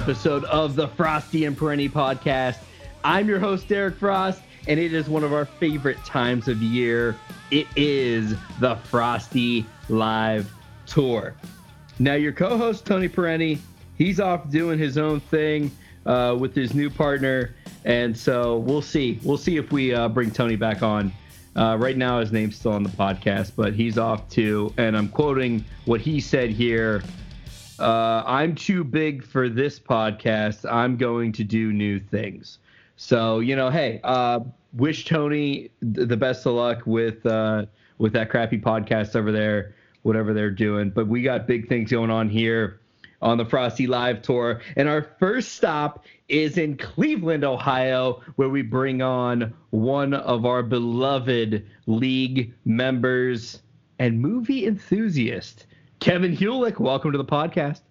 To episode of the Frosty and Perenni podcast. I'm your host, Derek Frost, and it is one of our favorite times of year. It is the Frosty Live Tour. Now, your co host, Tony Perenni, he's off doing his own thing uh, with his new partner. And so we'll see. We'll see if we uh, bring Tony back on. Uh, right now, his name's still on the podcast, but he's off too. And I'm quoting what he said here uh, I'm too big for this podcast. I'm going to do new things. So you know, hey, uh, wish Tony the best of luck with uh, with that crappy podcast over there, whatever they're doing. But we got big things going on here on the Frosty Live Tour, and our first stop is in Cleveland, Ohio, where we bring on one of our beloved league members and movie enthusiast. Kevin Hulick, welcome to the podcast.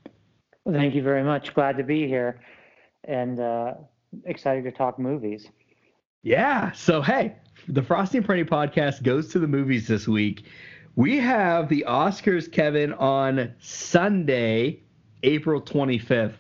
Well, thank you very much. Glad to be here and uh, excited to talk movies. Yeah. So, hey, the Frosty and Pretty podcast goes to the movies this week. We have the Oscars, Kevin, on Sunday, April 25th.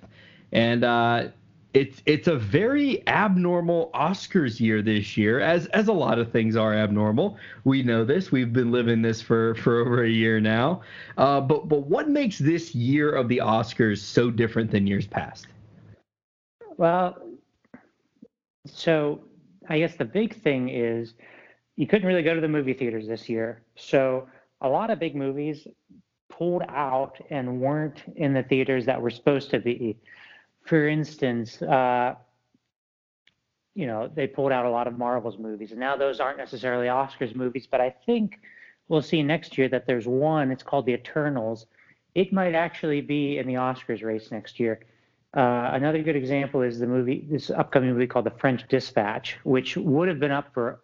And uh, it's it's a very abnormal Oscars year this year, as as a lot of things are abnormal. We know this. We've been living this for for over a year now. Uh, but but what makes this year of the Oscars so different than years past? Well, so I guess the big thing is you couldn't really go to the movie theaters this year. So a lot of big movies pulled out and weren't in the theaters that were supposed to be for instance, uh, you know, they pulled out a lot of Marvel's movies, and now those aren't necessarily Oscars movies, but I think we'll see next year that there's one. It's called The Eternals. It might actually be in the Oscars race next year. Uh, another good example is the movie, this upcoming movie called The French Dispatch, which would have been up for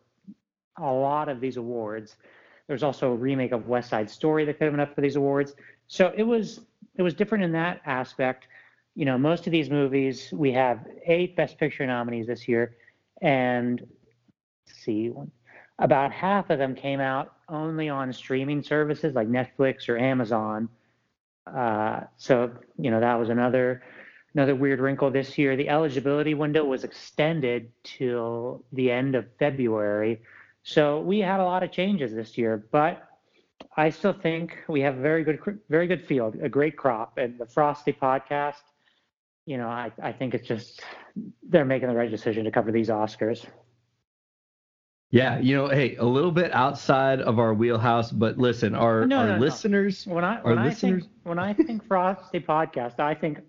a lot of these awards. There's also a remake of West Side Story that could have been up for these awards. So it was it was different in that aspect you know, most of these movies, we have eight Best Picture nominees this year, and see, about half of them came out only on streaming services like Netflix or Amazon. Uh, so, you know, that was another another weird wrinkle this year. The eligibility window was extended till the end of February. So we had a lot of changes this year, but I still think we have a very good, very good field, a great crop. And the Frosty podcast you know, I, I think it's just they're making the right decision to cover these Oscars. Yeah, you know, hey, a little bit outside of our wheelhouse, but listen, our no, our no, listeners, no. when I when I listeners... think when I think Frosty podcast, I think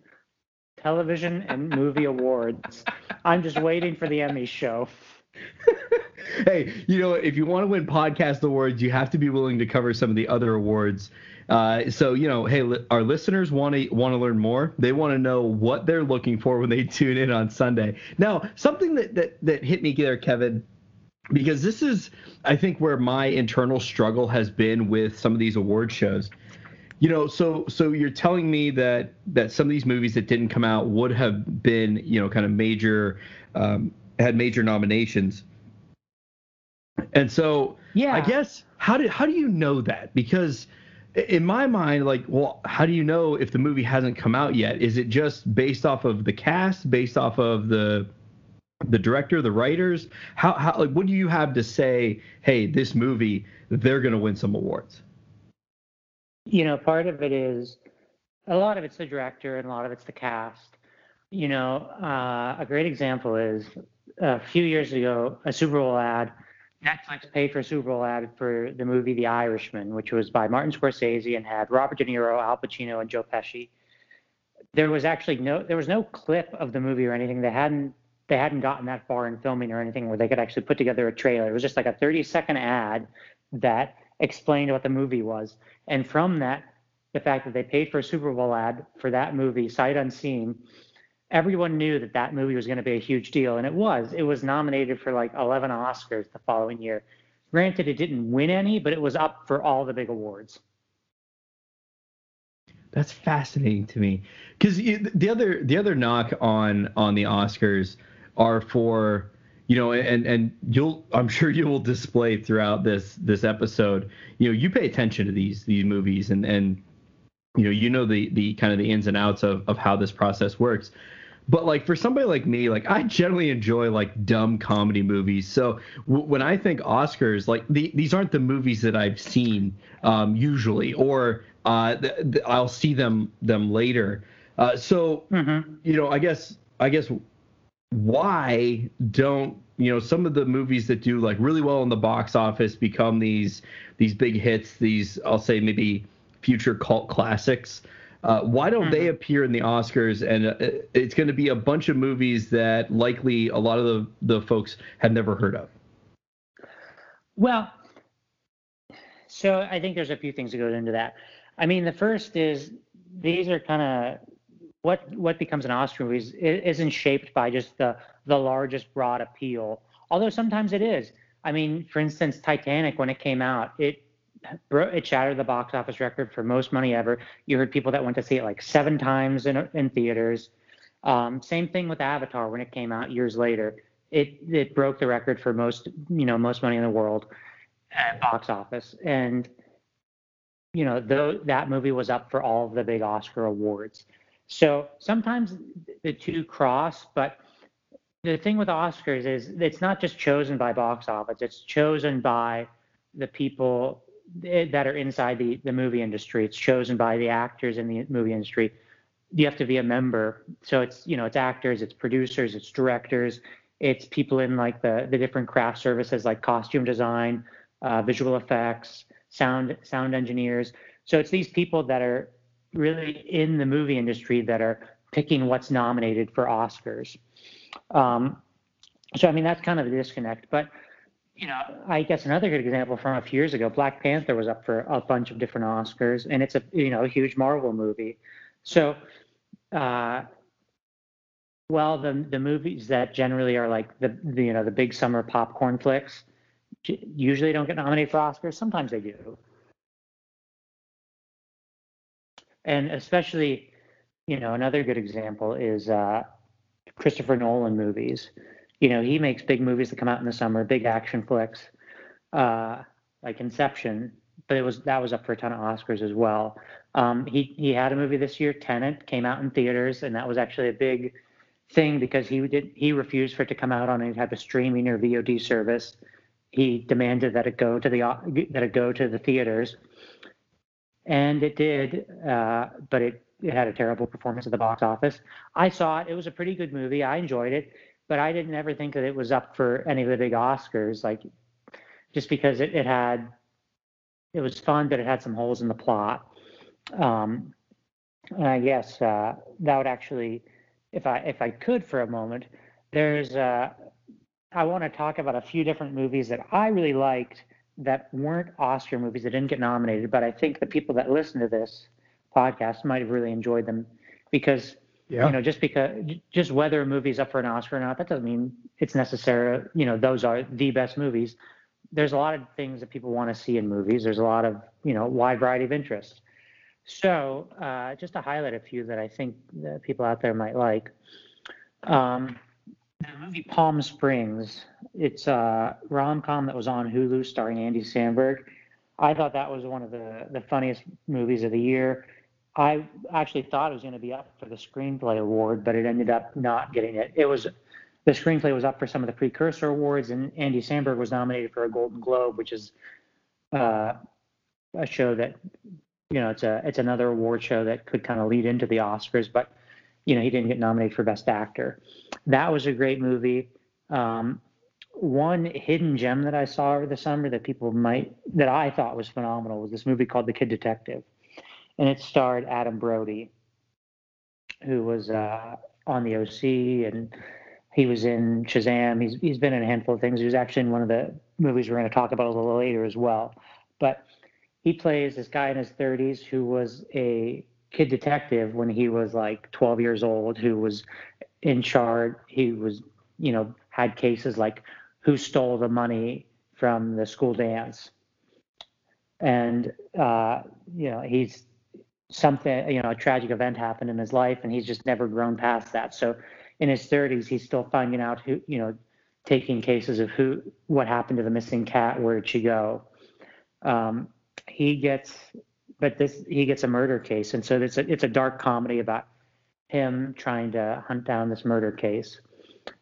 television and movie awards. I'm just waiting for the Emmy show. hey, you know, if you want to win podcast awards, you have to be willing to cover some of the other awards uh, so you know, hey, li- our listeners want to want to learn more. They want to know what they're looking for when they tune in on Sunday. Now, something that that that hit me there, Kevin, because this is, I think, where my internal struggle has been with some of these award shows. You know, so so you're telling me that that some of these movies that didn't come out would have been, you know, kind of major, um, had major nominations. And so, yeah, I guess how do how do you know that? Because in my mind, like, well, how do you know if the movie hasn't come out yet? Is it just based off of the cast, based off of the the director, the writers? How how like what do you have to say? Hey, this movie, they're going to win some awards. You know, part of it is a lot of it's the director, and a lot of it's the cast. You know, uh, a great example is a few years ago, a Super Bowl ad Netflix paid for a Super Bowl ad for the movie The Irishman, which was by Martin Scorsese and had Robert De Niro, Al Pacino, and Joe Pesci. There was actually no there was no clip of the movie or anything. They hadn't they hadn't gotten that far in filming or anything where they could actually put together a trailer. It was just like a 30 second ad that explained what the movie was. And from that, the fact that they paid for a Super Bowl ad for that movie, sight unseen, everyone knew that that movie was going to be a huge deal, and it was. It was nominated for like 11 Oscars the following year. Granted, it didn't win any, but it was up for all the big awards. That's fascinating to me, because the other the other knock on on the Oscars are for you know and and you'll i'm sure you will display throughout this this episode you know you pay attention to these these movies and and you know you know the the kind of the ins and outs of of how this process works. But like for somebody like me, like I generally enjoy like dumb comedy movies. So w- when I think Oscars, like the, these aren't the movies that I've seen um, usually, or uh, th- th- I'll see them them later. Uh, so mm-hmm. you know, I guess I guess why don't you know some of the movies that do like really well in the box office become these these big hits? These I'll say maybe future cult classics. Uh, why don't mm-hmm. they appear in the Oscars? And uh, it's going to be a bunch of movies that likely a lot of the, the folks have never heard of. Well, so I think there's a few things that go into that. I mean, the first is these are kind of what what becomes an Oscar movie is, isn't shaped by just the the largest broad appeal, although sometimes it is. I mean, for instance, Titanic when it came out, it it shattered the box office record for most money ever. You heard people that went to see it like seven times in in theaters. Um, same thing with Avatar when it came out years later. It it broke the record for most you know most money in the world at box office, and you know though that movie was up for all of the big Oscar awards. So sometimes the two cross, but the thing with Oscars is it's not just chosen by box office; it's chosen by the people that are inside the, the movie industry. It's chosen by the actors in the movie industry. You have to be a member. So it's, you know, it's actors, it's producers, it's directors, it's people in like the, the different craft services like costume design, uh, visual effects, sound, sound engineers. So it's these people that are really in the movie industry that are picking what's nominated for Oscars. Um, so, I mean, that's kind of a disconnect. But you know, I guess another good example from a few years ago, Black Panther was up for a bunch of different Oscars, and it's a you know a huge Marvel movie. So, uh, well, the the movies that generally are like the, the you know the big summer popcorn flicks usually don't get nominated for Oscars. Sometimes they do, and especially, you know, another good example is uh, Christopher Nolan movies you know, he makes big movies that come out in the summer, big action flicks, uh, like Inception. But it was that was up for a ton of Oscars as well. Um, he he had a movie this year, Tenet, came out in theaters, and that was actually a big thing because he did he refused for it to come out on any type of streaming or VOD service. He demanded that it go to the that it go to the theaters, and it did. Uh, but it it had a terrible performance at the box office. I saw it; it was a pretty good movie. I enjoyed it but I didn't ever think that it was up for any of the big Oscars, like just because it, it had it was fun, but it had some holes in the plot. Um, and I guess uh, that would actually, if I if I could for a moment, there's uh, I want to talk about a few different movies that I really liked that weren't Oscar movies that didn't get nominated, but I think the people that listen to this podcast might have really enjoyed them because yeah. You know, just because just whether a movie's up for an Oscar or not, that doesn't mean it's necessary. You know, those are the best movies. There's a lot of things that people want to see in movies. There's a lot of you know wide variety of interests. So uh, just to highlight a few that I think that people out there might like. Um, the movie Palm Springs. It's a rom com that was on Hulu starring Andy Samberg. I thought that was one of the the funniest movies of the year. I actually thought it was going to be up for the screenplay award, but it ended up not getting it. It was the screenplay was up for some of the precursor awards, and Andy Samberg was nominated for a Golden Globe, which is uh, a show that you know it's a it's another award show that could kind of lead into the Oscars, but you know he didn't get nominated for Best Actor. That was a great movie. Um, one hidden gem that I saw over the summer that people might that I thought was phenomenal was this movie called The Kid Detective and it starred Adam Brody, who was uh, on the OC, and he was in Shazam. He's he's been in a handful of things. He was actually in one of the movies we're going to talk about a little later as well. But he plays this guy in his 30s who was a kid detective when he was like 12 years old, who was in charge. He was, you know, had cases like who stole the money from the school dance, and uh, you know he's something, you know, a tragic event happened in his life and he's just never grown past that. So in his 30s, he's still finding out who, you know, taking cases of who, what happened to the missing cat, where did she go? Um, he gets but this he gets a murder case, and so it's a it's a dark comedy about him trying to hunt down this murder case.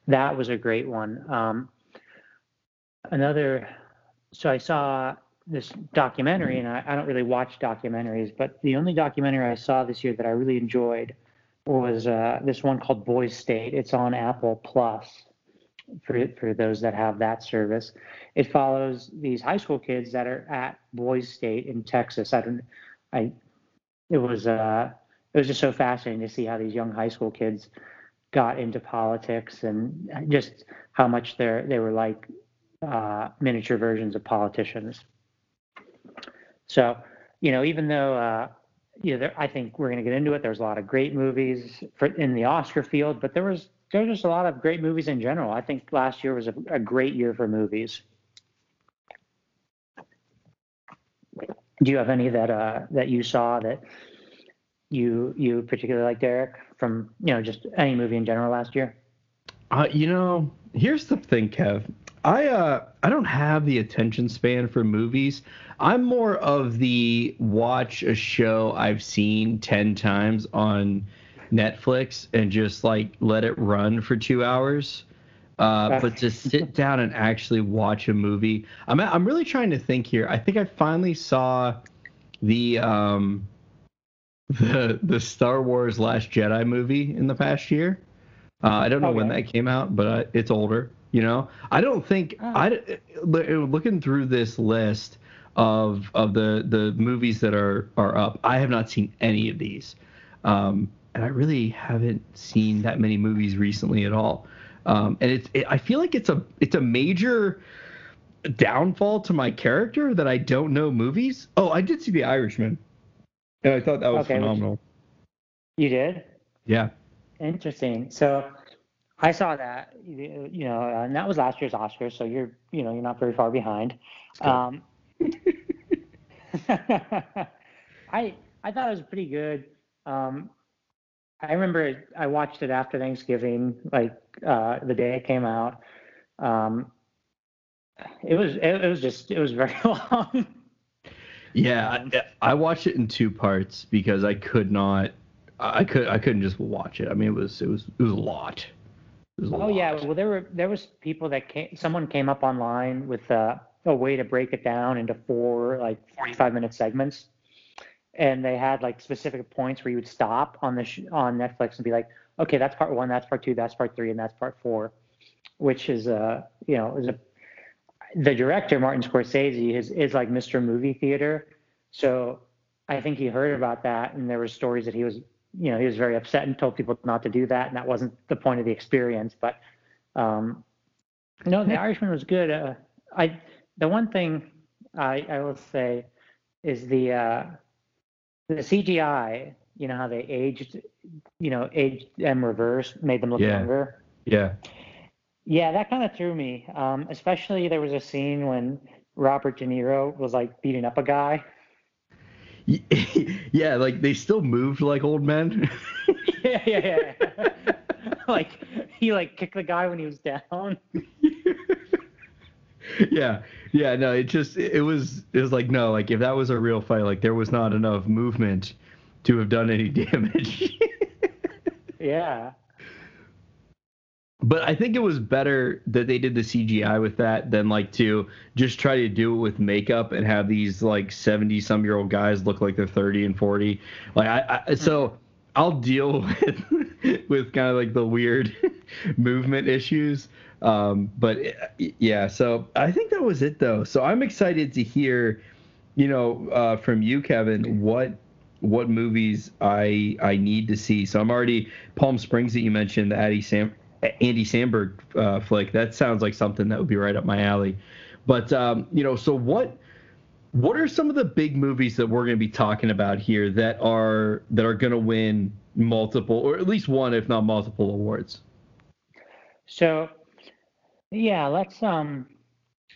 That was a great one. Um, another, so I saw this documentary, and I, I don't really watch documentaries, but the only documentary I saw this year that I really enjoyed was uh, this one called Boys State. It's on Apple Plus for for those that have that service. It follows these high school kids that are at Boys State in Texas. I don't, I, it was uh, it was just so fascinating to see how these young high school kids got into politics and just how much they're they were like uh, miniature versions of politicians. So, you know, even though uh, you know, there, I think we're going to get into it. There's a lot of great movies for, in the Oscar field, but there was there's just a lot of great movies in general. I think last year was a, a great year for movies. Do you have any that uh, that you saw that you you particularly like, Derek, from you know just any movie in general last year? Uh, you know, here's the thing, Kev. I uh I don't have the attention span for movies. I'm more of the watch a show I've seen 10 times on Netflix and just like let it run for 2 hours. Uh, but to sit down and actually watch a movie, I'm I'm really trying to think here. I think I finally saw the um the the Star Wars Last Jedi movie in the past year. Uh, I don't know when that came out, but uh, it's older. You know, I don't think oh. I looking through this list of of the the movies that are are up. I have not seen any of these, um, and I really haven't seen that many movies recently at all. Um, and it's it, I feel like it's a it's a major downfall to my character that I don't know movies. Oh, I did see The Irishman, and I thought that was okay, phenomenal. You did? Yeah. Interesting. So I saw that, you know, and that was last year's Oscar, so you're, you know, you're not very far behind. Um, I I thought it was pretty good. Um, I remember I watched it after Thanksgiving, like uh, the day it came out. Um, it was it, it was just it was very long. Yeah, I, I watched it in two parts because I could not I could I couldn't just watch it. I mean, it was it was it was a lot. A oh yeah, well there were there was people that came. Someone came up online with uh, a way to break it down into four like 45 minute segments, and they had like specific points where you would stop on the sh- on Netflix and be like, okay, that's part one, that's part two, that's part three, and that's part four, which is uh you know is a the director Martin Scorsese is is like Mr. Movie Theater, so I think he heard about that, and there were stories that he was you know, he was very upset and told people not to do that, and that wasn't the point of the experience. But um, no, The Irishman was good. Uh, I the one thing I, I will say is the uh, the CGI. You know how they aged, you know, aged them reverse, made them look yeah. younger. Yeah. Yeah, that kind of threw me. Um, especially there was a scene when Robert De Niro was like beating up a guy yeah, like they still moved like old men. yeah, yeah, yeah. like he like kicked the guy when he was down. yeah, yeah. No, it just it was it was like no, like if that was a real fight, like there was not enough movement to have done any damage. yeah but I think it was better that they did the CGI with that than like to just try to do it with makeup and have these like 70 some year old guys look like they're 30 and 40. Like I, I so I'll deal with with kind of like the weird movement issues. Um, but yeah, so I think that was it though. So I'm excited to hear, you know, uh, from you, Kevin, what what movies I I need to see. So I'm already Palm Springs that you mentioned, the Andy Sam Andy Samberg uh, flick. That sounds like something that would be right up my alley. But um, you know, so what? What are some of the big movies that we're going to be talking about here that are that are going to win multiple, or at least one, if not multiple, awards? So, yeah, let's um,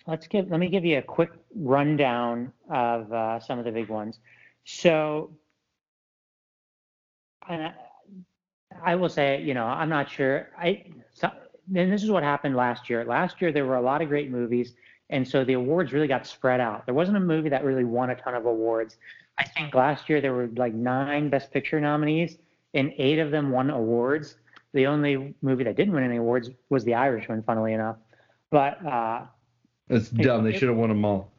let's give let me give you a quick rundown of uh, some of the big ones. So, and I will say, you know, I'm not sure. I so, and this is what happened last year. Last year there were a lot of great movies, and so the awards really got spread out. There wasn't a movie that really won a ton of awards. I think last year there were like nine Best Picture nominees, and eight of them won awards. The only movie that didn't win any awards was The Irishman, funnily enough. But uh, that's dumb. It, they should have won them all.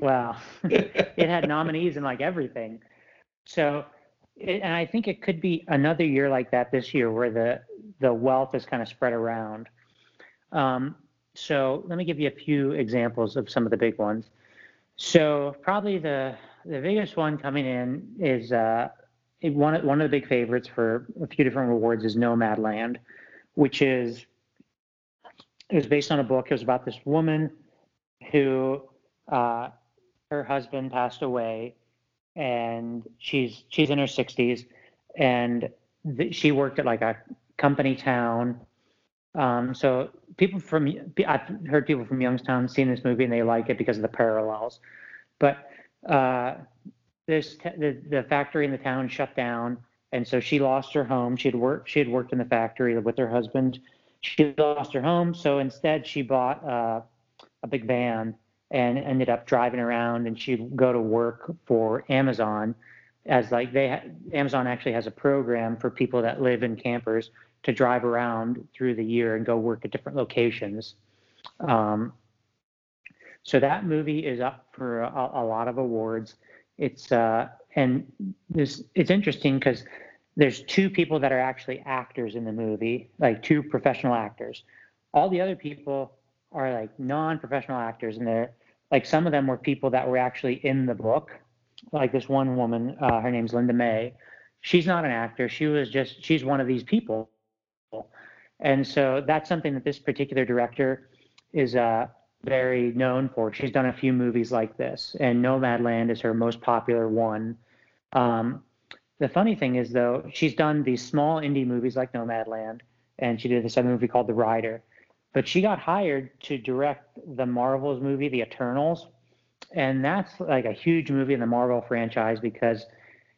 well, it had nominees and like everything. So, and I think it could be another year like that this year, where the the wealth is kind of spread around. Um, so let me give you a few examples of some of the big ones. So probably the the biggest one coming in is uh, one one of the big favorites for a few different rewards is Nomadland, which is it was based on a book. It was about this woman who uh, her husband passed away, and she's she's in her 60s, and th- she worked at like a company town. Um, so people from I've heard people from Youngstown seen this movie and they like it because of the parallels, but uh, this the, the factory in the town shut down, and so she lost her home. She had worked she had worked in the factory with her husband. She lost her home, so instead she bought uh, a big van and ended up driving around. And she'd go to work for Amazon, as like they ha- Amazon actually has a program for people that live in campers to drive around through the year and go work at different locations. Um, so that movie is up for a, a lot of awards. It's uh, and this it's interesting because there's two people that are actually actors in the movie, like two professional actors. All the other people are like non-professional actors, and they're like some of them were people that were actually in the book. Like this one woman, uh, her name's Linda May. She's not an actor. She was just she's one of these people, and so that's something that this particular director is uh, very known for. She's done a few movies like this, and Nomadland is her most popular one. Um, the funny thing is, though, she's done these small indie movies like Nomadland, and she did this other movie called The Rider. But she got hired to direct the Marvels movie, The Eternals, and that's like a huge movie in the Marvel franchise because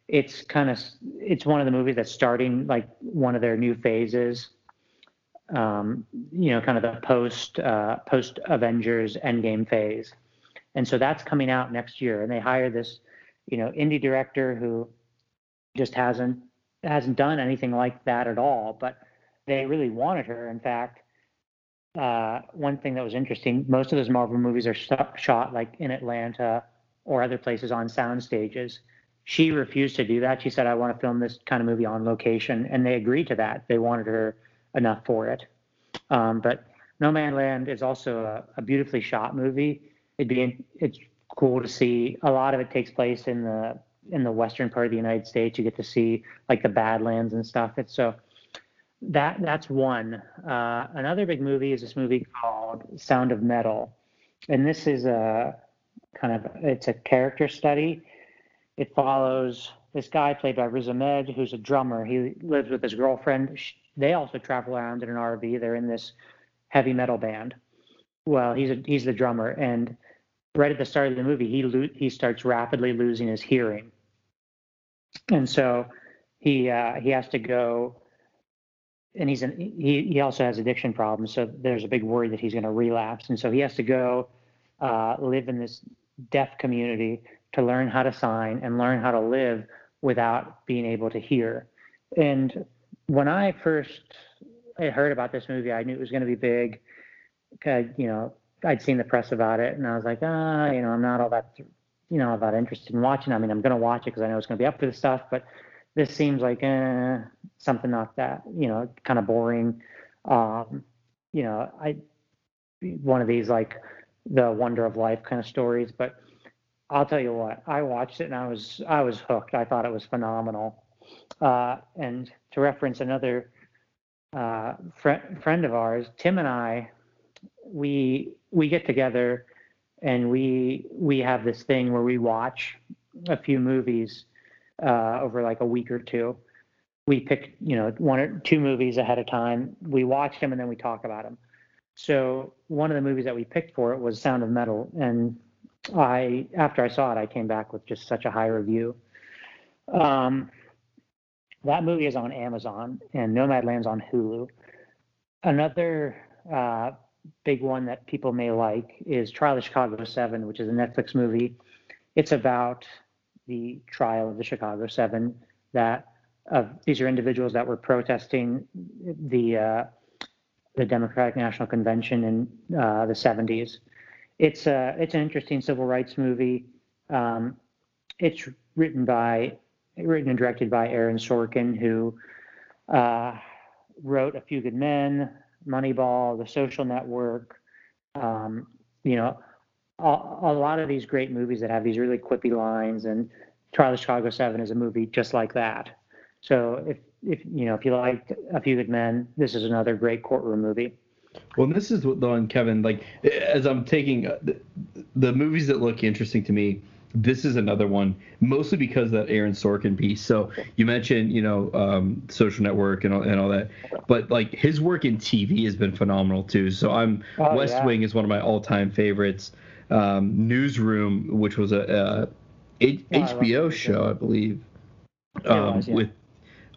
it's kind of it's one of the movies that's starting like one of their new phases um, you know, kind of the post uh, post Avengers Endgame phase, and so that's coming out next year. And they hire this, you know, indie director who just hasn't hasn't done anything like that at all. But they really wanted her. In fact, uh, one thing that was interesting: most of those Marvel movies are shot like in Atlanta or other places on sound stages. She refused to do that. She said, "I want to film this kind of movie on location," and they agreed to that. They wanted her enough for it. Um, but Land is also a, a, beautifully shot movie. It'd be it's cool to see. A lot of it takes place in the in the western part of the United States. You get to see like the Badlands and stuff. It's so that that's one. Uh, another big movie is this movie called Sound of Metal, and this is a kind of it's a character study. It follows this guy played by Riz Ahmed, who's a drummer. He lives with his girlfriend. They also travel around in an RV. They're in this heavy metal band. Well, he's a, he's the drummer, and right at the start of the movie, he lo- he starts rapidly losing his hearing, and so he uh, he has to go. And he's an, he he also has addiction problems, so there's a big worry that he's going to relapse, and so he has to go uh, live in this deaf community to learn how to sign and learn how to live without being able to hear. And when I first I heard about this movie, I knew it was going to be big. Cause, you know, I'd seen the press about it, and I was like, ah, you know, I'm not all that, you know, that interested in watching. I mean, I'm going to watch it because I know it's going to be up for the stuff, but this seems like eh, something not that, you know, kind of boring. Um, you know, I one of these like the wonder of life kind of stories, but I'll tell you what, I watched it and I was I was hooked. I thought it was phenomenal. Uh, and to reference another uh, fr- friend of ours, Tim and I, we we get together and we we have this thing where we watch a few movies uh, over like a week or two. We pick you know one or two movies ahead of time. We watch them and then we talk about them. So one of the movies that we picked for it was Sound of Metal, and I after I saw it, I came back with just such a high review. Um, that movie is on Amazon, and Nomadland's on Hulu. Another uh, big one that people may like is Trial of Chicago 7, which is a Netflix movie. It's about the trial of the Chicago Seven. That of these are individuals that were protesting the uh, the Democratic National Convention in uh, the 70s. It's a it's an interesting civil rights movie. Um, it's written by written and directed by Aaron Sorkin, who uh, wrote A Few Good Men, Moneyball, The Social Network. Um, you know, a, a, lot of these great movies that have these really quippy lines, and Trial of Chicago Seven is a movie just like that. So if if you know if you like A Few Good Men, this is another great courtroom movie. Well, this is what the one, Kevin. Like as I'm taking uh, the, the movies that look interesting to me this is another one, mostly because that Aaron Sorkin piece. So you mentioned, you know, um, Social Network and all, and all that, but like his work in TV has been phenomenal too. So I'm oh, West yeah. Wing is one of my all-time favorites. Um, Newsroom, which was a, a, a oh, HBO I show, I believe, um, was, yeah. with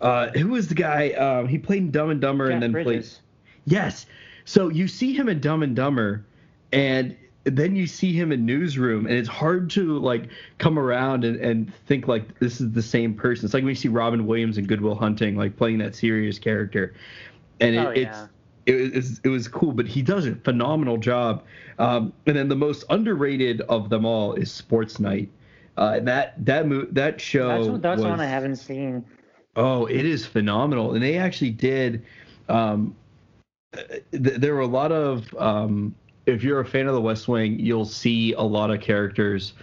uh, who was the guy? Um, he played in Dumb and Dumber Jeff and then Bridges. played. Yes. So you see him in Dumb and Dumber, and then you see him in newsroom and it's hard to like come around and, and think like this is the same person it's like when you see robin williams in Good Will Hunting like playing that serious character and it, oh, yeah. it's it was, it was cool but he does a phenomenal job um, and then the most underrated of them all is sports night uh, that that mo- that show that's, that's was, one i haven't seen oh it is phenomenal and they actually did um, th- there were a lot of um, if you're a fan of the West Wing, you'll see a lot of characters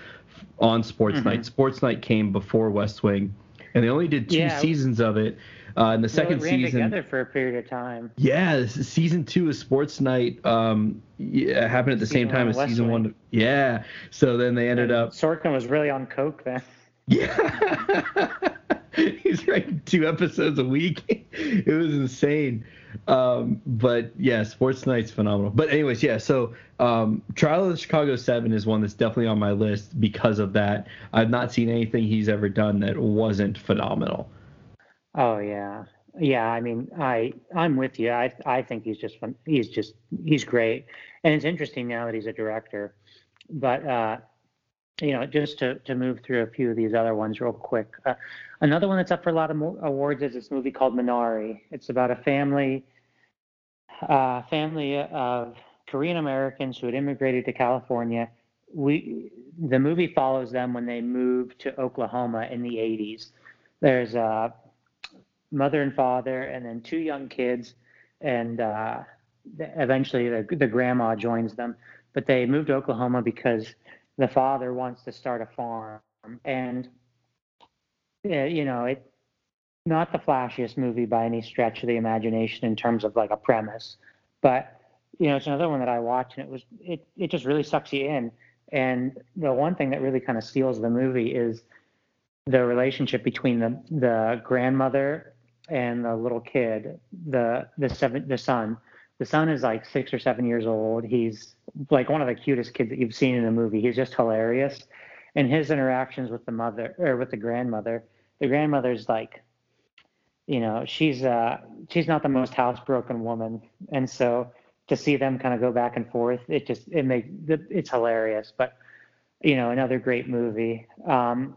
on Sports mm-hmm. Night. Sports Night came before West Wing, and they only did two yeah. seasons of it. Uh, in the second well, ran season, together for a period of time. Yeah, season two of Sports Night um, yeah, happened at the season same time as season Wing. one. Yeah, so then they ended and up. Sorkin was really on coke then. Yeah, he's writing two episodes a week. it was insane. Um, but yeah, Sports Night's phenomenal. But anyways, yeah. So um, Trial of the Chicago Seven is one that's definitely on my list because of that. I've not seen anything he's ever done that wasn't phenomenal. Oh yeah, yeah. I mean, I I'm with you. I I think he's just fun. He's just he's great, and it's interesting now that he's a director. But uh, you know, just to to move through a few of these other ones real quick. Uh, Another one that's up for a lot of awards is this movie called Minari. It's about a family, uh, family of Korean Americans who had immigrated to California. We, the movie follows them when they moved to Oklahoma in the 80s. There's a mother and father, and then two young kids, and uh, eventually the, the grandma joins them. But they moved to Oklahoma because the father wants to start a farm, and you know, it not the flashiest movie by any stretch of the imagination in terms of like a premise, but you know, it's another one that I watched and it was it it just really sucks you in. And the one thing that really kind of steals the movie is the relationship between the the grandmother and the little kid, the the seven the son. The son is like six or seven years old. He's like one of the cutest kids that you've seen in a movie. He's just hilarious. And his interactions with the mother or with the grandmother the grandmother's like you know she's uh she's not the most housebroken woman and so to see them kind of go back and forth it just it makes it's hilarious but you know another great movie um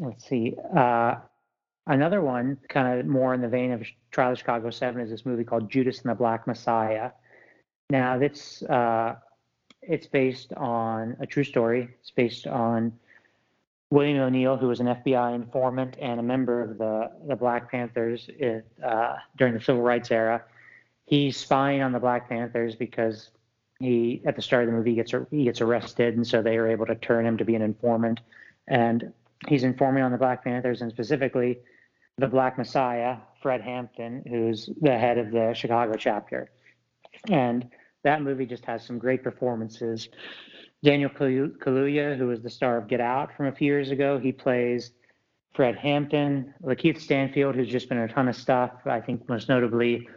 let's see uh another one kind of more in the vein of trial of chicago 7 is this movie called judas and the black messiah. Now that's uh it's based on a true story. It's based on William O'Neal, who was an FBI informant and a member of the, the Black Panthers uh, during the Civil Rights era, he's spying on the Black Panthers because he, at the start of the movie, gets he gets arrested, and so they are able to turn him to be an informant, and he's informing on the Black Panthers and specifically the Black Messiah, Fred Hampton, who's the head of the Chicago chapter, and that movie just has some great performances. Daniel Kaluuya, who was the star of Get Out from a few years ago, he plays Fred Hampton. Lakeith Stanfield, who's just been in a ton of stuff. I think most notably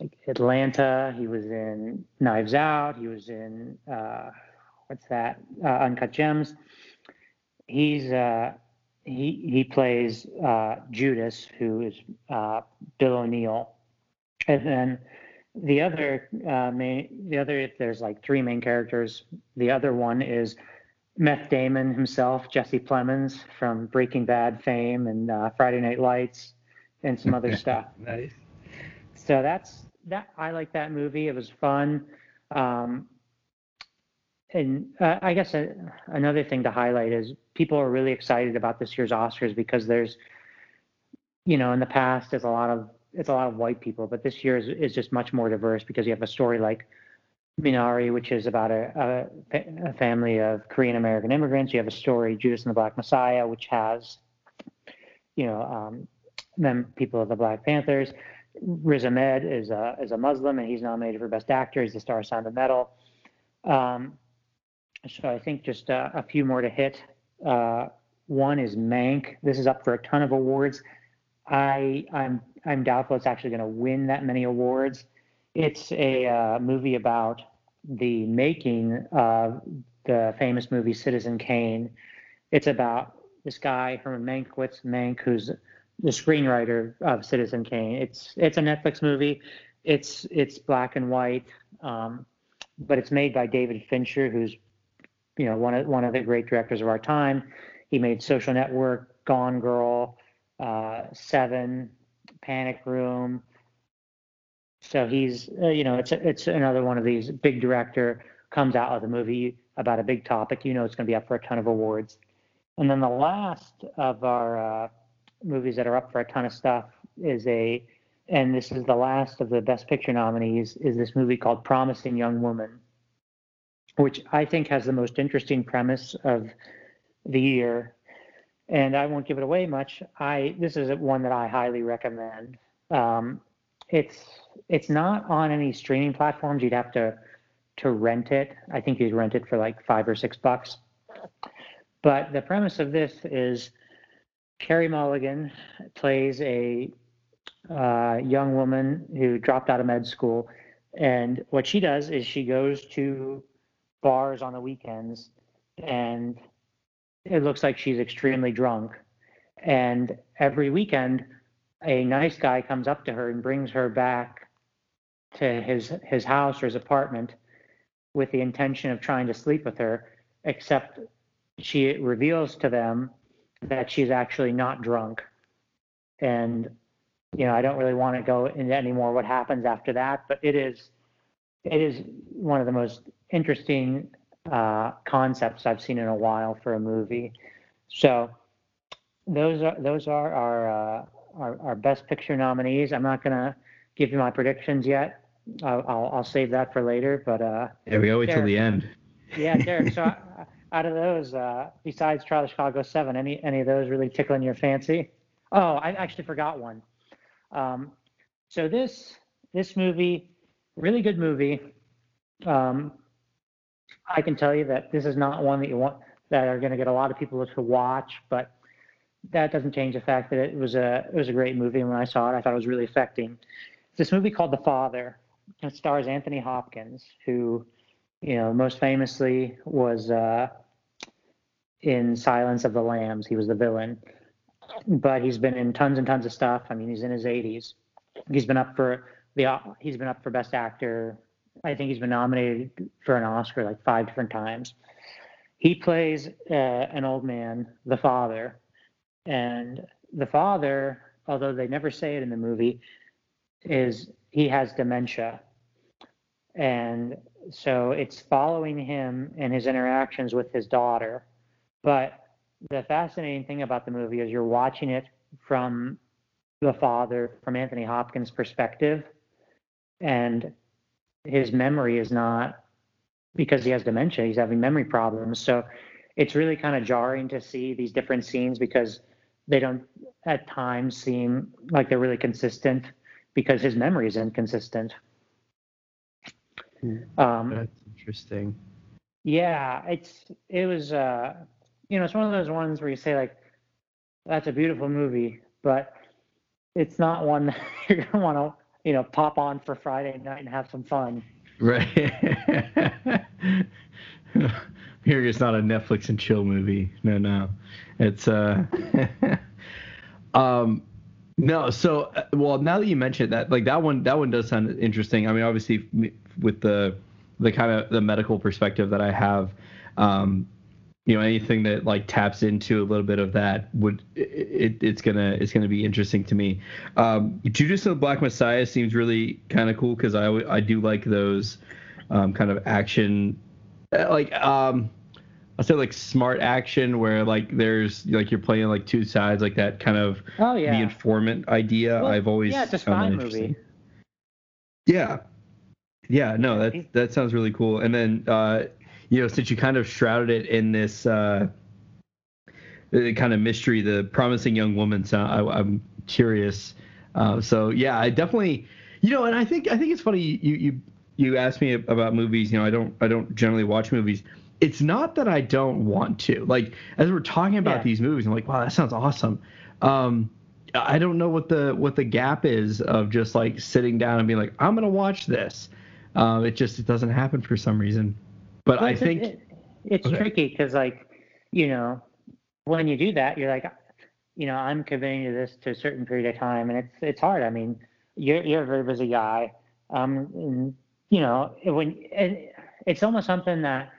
like Atlanta. He was in Knives Out. He was in uh, what's that? Uh, Uncut Gems. He's uh, he he plays uh, Judas, who is uh, Bill O'Neal, and then the other uh, main, the other, if there's like three main characters, the other one is Meth Damon himself, Jesse Plemons from Breaking Bad fame and uh, Friday Night Lights, and some other stuff. Nice. So that's that. I like that movie. It was fun. Um, and uh, I guess a, another thing to highlight is people are really excited about this year's Oscars because there's, you know, in the past there's a lot of it's a lot of white people, but this year is, is just much more diverse because you have a story like Minari, which is about a, a, a family of Korean American immigrants. You have a story Judas and the Black Messiah, which has, you know, um, them people of the Black Panthers. Riz Ahmed is a is a Muslim and he's nominated for Best Actor. He's the star of Sound of Metal. Um, so I think just uh, a few more to hit. Uh, one is Mank. This is up for a ton of awards. I I'm I'm doubtful it's actually going to win that many awards. It's a uh, movie about the making of the famous movie Citizen Kane. It's about this guy Herman Mankiewicz, Mank, who's the screenwriter of Citizen Kane. It's it's a Netflix movie. It's it's black and white, um, but it's made by David Fincher, who's you know one of one of the great directors of our time. He made Social Network, Gone Girl, uh, Seven, Panic Room. So he's uh, you know it's it's another one of these big director comes out with a movie about a big topic. You know it's going to be up for a ton of awards. And then the last of our uh, movies that are up for a ton of stuff is a and this is the last of the best picture nominees is this movie called promising young woman which i think has the most interesting premise of the year. And i won't give it away much. I this is one that i highly recommend. Um, it's it's not on any streaming platforms. You'd have to to rent it. I think you'd rent it for like five or six bucks. But the premise of this is Carey Mulligan plays a uh, young woman who dropped out of med school. And what she does is she goes to bars on the weekends and it looks like she's extremely drunk. And every weekend, a nice guy comes up to her and brings her back to his his house or his apartment with the intention of trying to sleep with her, except she reveals to them that she's actually not drunk. And, you know, I don't really want to go into any more what happens after that, but it is, it is one of the most interesting uh, concepts I've seen in a while for a movie. So those are, those are our, uh, our, our best picture nominees. I'm not going to give you my predictions yet. I'll, I'll, I'll save that for later, but, uh, There we go. Wait till the end. yeah, Derek. So out of those, uh, besides of Chicago Seven, any any of those really tickling your fancy? Oh, I actually forgot one. Um, so this this movie, really good movie. Um, I can tell you that this is not one that you want that are going to get a lot of people to watch, but that doesn't change the fact that it was a it was a great movie. When I saw it, I thought it was really affecting. This movie called The Father. It stars Anthony Hopkins, who you know, most famously was uh, in Silence of the Lambs. He was the villain, but he's been in tons and tons of stuff. I mean, he's in his 80s. He's been up for the he's been up for Best Actor. I think he's been nominated for an Oscar like five different times. He plays uh, an old man, the father, and the father, although they never say it in the movie, is he has dementia, and so it's following him and his interactions with his daughter. But the fascinating thing about the movie is you're watching it from the father, from Anthony Hopkins' perspective, and his memory is not because he has dementia, he's having memory problems. So it's really kind of jarring to see these different scenes because they don't at times seem like they're really consistent because his memory is inconsistent. Um, That's interesting. Yeah, it's it was uh you know it's one of those ones where you say like that's a beautiful movie, but it's not one that you're gonna want to you know pop on for Friday night and have some fun. Right. Here it's not a Netflix and chill movie. No, no, it's uh. um, no, so uh, well now that you mentioned that, like that one, that one does sound interesting. I mean, obviously with the the kind of the medical perspective that I have, um, you know anything that like taps into a little bit of that would it, it's gonna it's gonna be interesting to me. Um, Judas and the Black Messiah seems really kind of cool because I I do like those um, kind of action uh, like um I'll say like smart action where like there's like you're playing like two sides like that kind of oh yeah the informant idea. Well, I've always yeah a spy movie. Yeah, yeah, no, that that sounds really cool. And then uh, you know, since you kind of shrouded it in this uh, kind of mystery, the promising young woman. So I, am curious. Uh, so yeah, I definitely, you know, and I think I think it's funny you you you asked me about movies. You know, I don't I don't generally watch movies. It's not that I don't want to. Like as we're talking about yeah. these movies, I'm like, wow, that sounds awesome. Um, I don't know what the what the gap is of just like sitting down and being like, I'm gonna watch this. Um, it just it doesn't happen for some reason. But well, I think it, it's okay. tricky because like you know when you do that, you're like, you know, I'm committing to this to a certain period of time, and it's it's hard. I mean, you're you're a very busy guy. Um, and, you know, when it, it's almost something that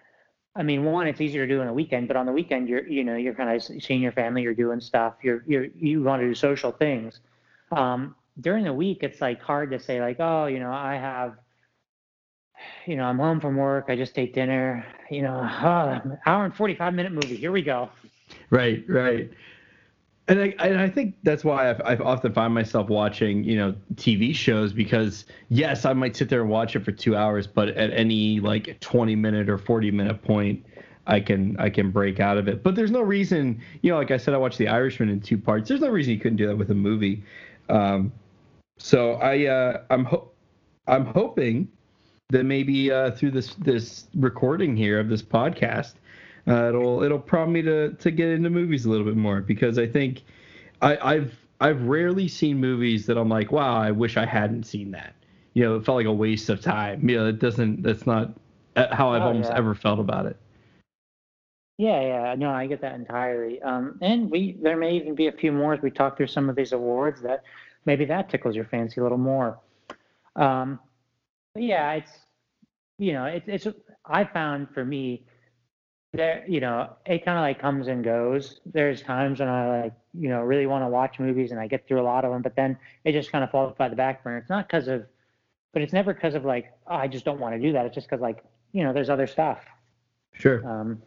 I mean, one, it's easier to do on a weekend, but on the weekend, you're, you know, you're kind of seeing your family, you're doing stuff, you're, you're, you want to do social things. Um, during the week, it's like hard to say, like, oh, you know, I have, you know, I'm home from work, I just ate dinner, you know, oh, hour and 45 minute movie, here we go. Right, right and I, and I think that's why I've, often find myself watching, you know, TV shows because yes, I might sit there and watch it for two hours, but at any like 20 minute or 40 minute point, I can I can break out of it. But there's no reason, you know, like I said, I watched The Irishman in two parts. There's no reason you couldn't do that with a movie. Um, so I uh, I'm ho- I'm hoping that maybe uh, through this this recording here of this podcast uh, it'll it'll prompt me to to get into movies a little bit more because I think I, I've I've rarely seen movies that I'm like, wow, I wish I hadn't seen that. You know, it felt like a waste of time. You know, it doesn't. That's not uh, how I've oh, almost yeah. ever felt about it. Yeah, yeah, no, I get that entirely. Um, and we there may even be a few more as we talk through some of these awards that maybe that tickles your fancy a little more. Um, but yeah, it's you know, it, it's I found for me there, you know, it kind of like comes and goes. There's times when I like, you know, really want to watch movies and I get through a lot of them, but then it just kind of falls by the back burner. It's not because of, but it's never because of like, oh, I just don't want to do that. It's just because like, you know, there's other stuff. Sure. Um,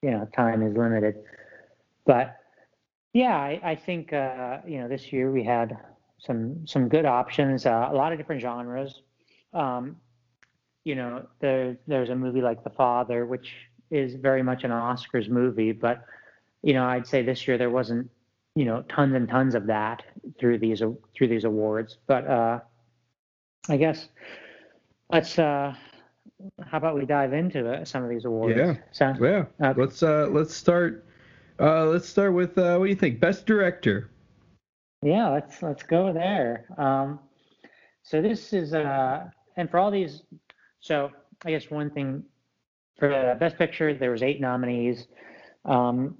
you know, time is limited, but yeah, I, I think uh, you know this year we had some some good options, uh, a lot of different genres. Um, you know, there there's a movie like The Father, which is very much an Oscars movie, but you know, I'd say this year there wasn't, you know, tons and tons of that through these through these awards. But uh, I guess let's. Uh, how about we dive into some of these awards? Yeah. Sounds, yeah. Okay. Let's uh, let's start. Uh, let's start with uh, what do you think? Best director. Yeah, let's let's go there. Um, so this is uh, and for all these, so I guess one thing for the Best Picture, there was eight nominees. Um,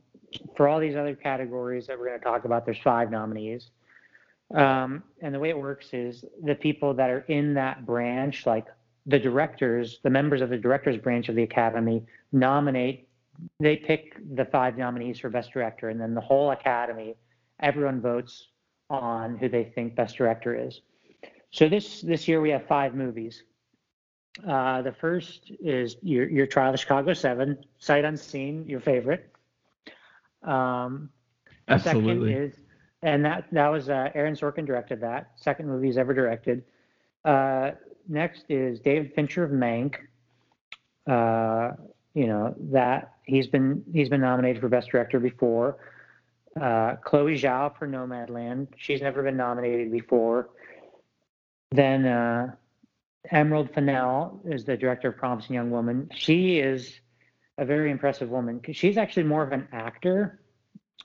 for all these other categories that we're going to talk about, there's five nominees. Um, and the way it works is the people that are in that branch, like the directors, the members of the directors branch of the Academy, nominate. They pick the five nominees for Best Director, and then the whole Academy, everyone votes on who they think Best Director is. So this this year we have five movies. Uh, the first is your, your trial of Chicago 7, Sight Unseen, your favorite. Um, Absolutely. Second is, and that, that was uh, Aaron Sorkin directed that, second movie he's ever directed. Uh, next is David Fincher of Mank. Uh, you know that he's been he's been nominated for best director before. Uh, Chloe Zhao for Nomadland. She's never been nominated before. Then uh, Emerald Fennell is the director of Promising Young Woman. She is a very impressive woman. She's actually more of an actor.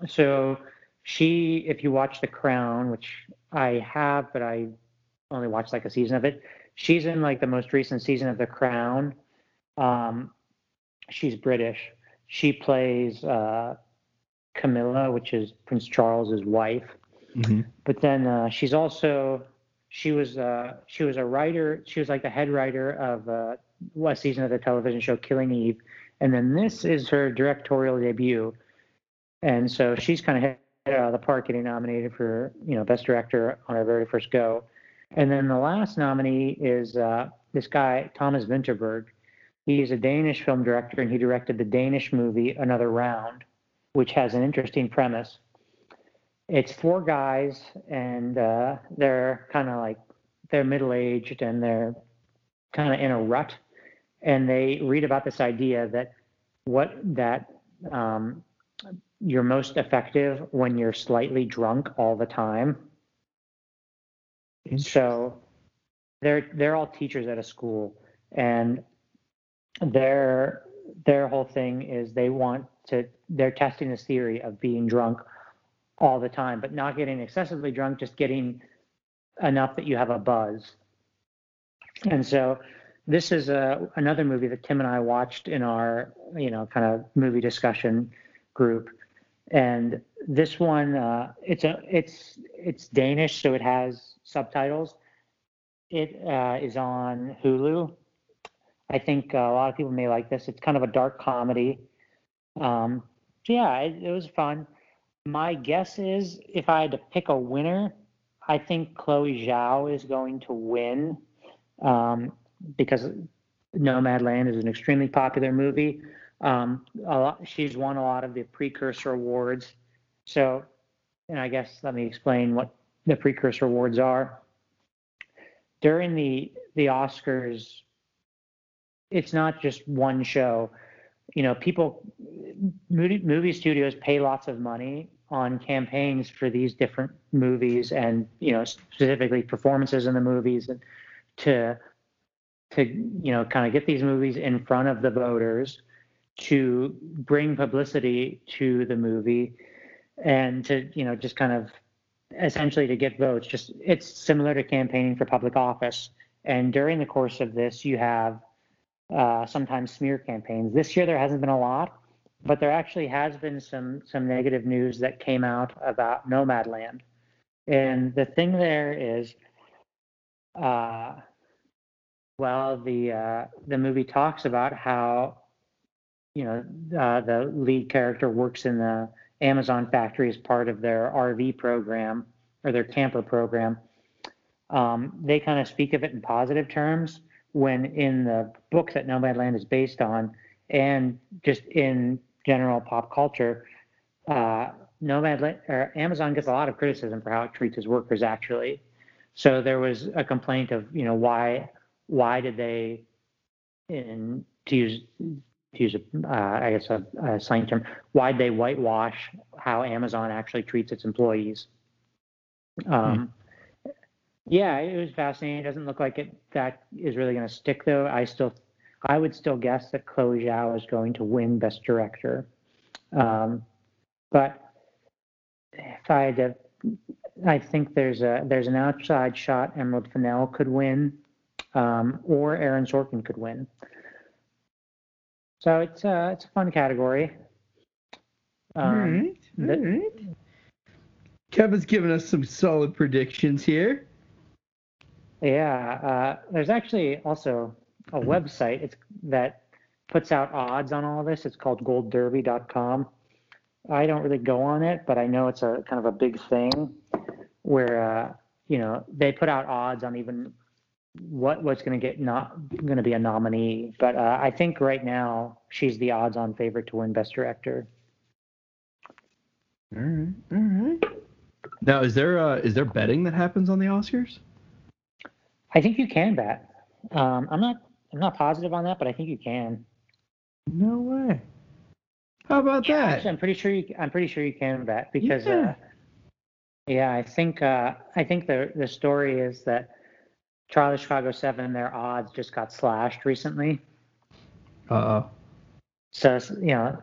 So she, if you watch The Crown, which I have, but I only watched like a season of it. She's in like the most recent season of The Crown. Um, she's British. She plays uh, Camilla, which is Prince Charles's wife. Mm-hmm. But then uh, she's also she was uh, she was a writer. She was like the head writer of uh, what season of the television show Killing Eve, and then this is her directorial debut, and so she's kind of hit out of the park, getting nominated for you know best director on her very first go. And then the last nominee is uh, this guy Thomas Vinterberg. He's a Danish film director, and he directed the Danish movie Another Round, which has an interesting premise. It's four guys, and uh, they're kind of like they're middle aged, and they're kind of in a rut, and they read about this idea that what that um, you're most effective when you're slightly drunk all the time. So they're they're all teachers at a school and their their whole thing is they want to they're testing this theory of being drunk all the time, but not getting excessively drunk, just getting enough that you have a buzz. And so this is a, another movie that Tim and I watched in our, you know, kind of movie discussion group. And this one, uh, it's a, it's, it's Danish, so it has subtitles. It uh, is on Hulu. I think uh, a lot of people may like this. It's kind of a dark comedy. Um, so yeah, it, it was fun. My guess is if I had to pick a winner, I think Chloe Zhao is going to win um, because Nomadland is an extremely popular movie. Um, lot, she's won a lot of the precursor awards. So, and I guess let me explain what the precursor awards are. During the the Oscars, it's not just one show. You know, people, movie, movie studios pay lots of money on campaigns for these different movies, and you know, specifically performances in the movies, and to to you know kind of get these movies in front of the voters to bring publicity to the movie and to you know just kind of essentially to get votes. Just it's similar to campaigning for public office. And during the course of this you have uh, sometimes smear campaigns. This year there hasn't been a lot but there actually has been some some negative news that came out about nomadland and the thing there is uh, well the uh, the movie talks about how you know, uh, the lead character works in the Amazon factory as part of their RV program or their camper program. Um, they kind of speak of it in positive terms when in the book that Nomadland is based on and just in general pop culture, uh, Nomadland or Amazon gets a lot of criticism for how it treats its workers actually. So there was a complaint of, you know, why why did they in to use to use a, uh, I guess a, a slang term, why'd they whitewash how Amazon actually treats its employees? Um, hmm. Yeah, it was fascinating. It doesn't look like it that is really going to stick though. I still, I would still guess that Chloe Zhao is going to win Best Director. Um, but if I had to, I think there's a there's an outside shot Emerald Fennell could win, um, or Aaron Sorkin could win. So it's uh, it's a fun category. Um, all right, all right. Kevin's giving us some solid predictions here. Yeah, uh, there's actually also a website it's, that puts out odds on all this. It's called goldderby.com. I don't really go on it, but I know it's a kind of a big thing where uh, you know they put out odds on even what was going to get not going to be a nominee. But uh, I think right now she's the odds-on favorite to win Best Director. All right, all right. Now, is there uh, is there betting that happens on the Oscars? I think you can bet. Um, I'm not I'm not positive on that, but I think you can. No way. How about yeah, that? Actually, I'm pretty sure you I'm pretty sure you can bet because yeah, uh, yeah I think uh, I think the the story is that Charlie Chicago 7, their odds just got slashed recently. Uh oh. So, you know,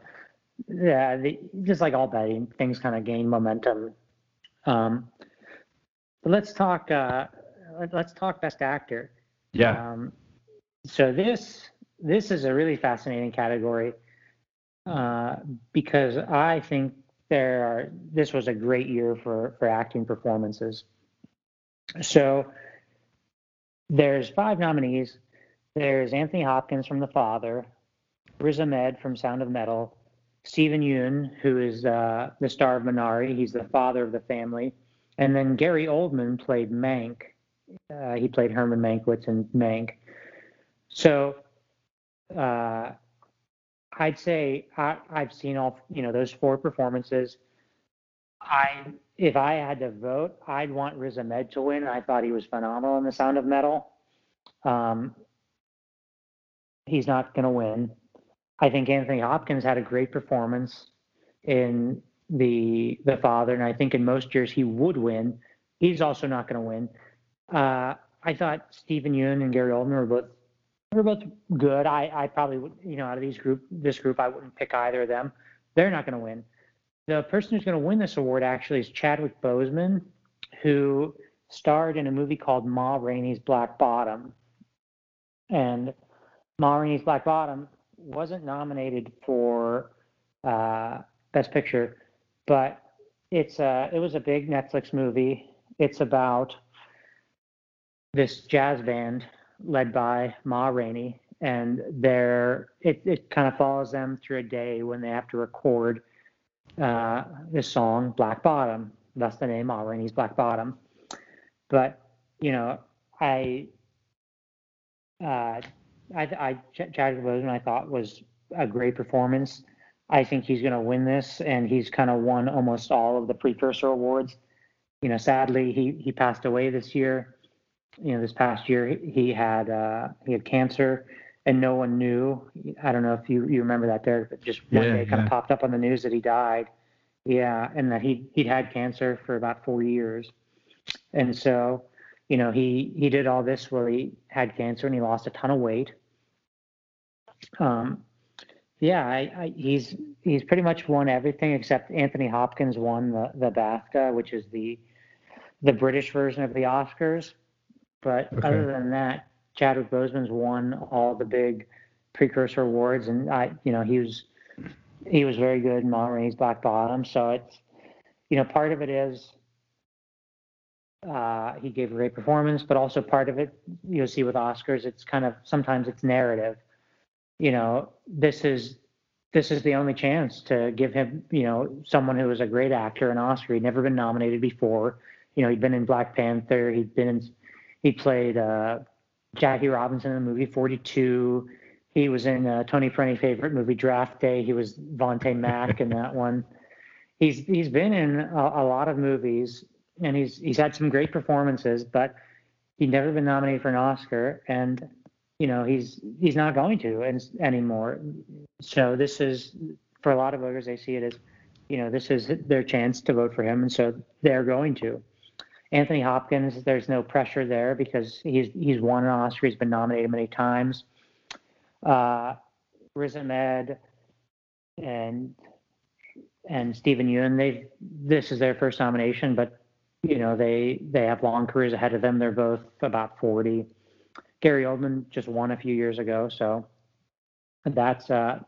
yeah, the, just like all betting, things kind of gain momentum. Um, but let's talk. Uh, let's talk best actor. Yeah. Um, so this this is a really fascinating category uh, because I think there are. This was a great year for for acting performances. So there's five nominees. There's Anthony Hopkins from The Father, Riz Ahmed from Sound of Metal, Steven Yeun, who is uh, the star of Minari. He's the father of the family. And then Gary Oldman played Mank. Uh, he played Herman Mankiewicz in Mank. So uh, I'd say I, I've seen all you know those four performances. I if I had to vote, I'd want Riz Ahmed to win. I thought he was phenomenal in The Sound of Metal. Um, he's not going to win. I think Anthony Hopkins had a great performance in the the Father, and I think in most years he would win. He's also not going to win. Uh, I thought Steven Yeun and Gary Oldman were both were both good. I I probably would you know out of these group this group I wouldn't pick either of them. They're not going to win. The person who's going to win this award actually is Chadwick Boseman, who starred in a movie called Ma Rainey's Black Bottom. And Ma Rainey's Black Bottom wasn't nominated for uh, Best Picture, but it's a, it was a big Netflix movie. It's about this jazz band led by Ma Rainey, and there it, it kind of follows them through a day when they have to record uh, this song Black Bottom. That's the name Ma Rainey's Black Bottom. But you know, I uh, I, I Chadwick Boseman I thought was a great performance. I think he's going to win this, and he's kind of won almost all of the precursor awards. You know, sadly, he he passed away this year. You know, this past year he had uh, he had cancer, and no one knew. I don't know if you you remember that there, but just one Yeah, day it kind yeah. of popped up on the news that he died. Yeah, and that he he'd had cancer for about four years, and so you know he he did all this while he had cancer and he lost a ton of weight. Um, yeah, I, I, he's he's pretty much won everything except Anthony Hopkins won the the BAFTA, which is the the British version of the Oscars. But Okay. other than that, Chadwick Boseman's won all the big precursor awards, and I, you know, he was he was very good in Rainey's Black Bottom. So it's you know, part of it is uh, he gave a great performance, but also part of it you'll see with Oscars, it's kind of sometimes it's narrative. You know, this is this is the only chance to give him, you know, someone who was a great actor an Oscar. He'd never been nominated before. You know, he'd been in Black Panther. He'd been in, he played uh, Jackie Robinson in the movie 42. He was in uh, Tony for favorite movie Draft Day. He was Vontae Mack in that one. He's he's been in a, a lot of movies and he's he's had some great performances, but he'd never been nominated for an Oscar, and you know he's he's not going to and, anymore. So this is for a lot of voters, they see it as you know this is their chance to vote for him, and so they're going to. Anthony Hopkins, there's no pressure there because he's he's won an Oscar, he's been nominated many times. Uh, Riz Ahmed and and Steven Yeun, they this is their first nomination, but you know they they have long careers ahead of them. They're both about 40. Gary Oldman just won a few years ago, so that's uh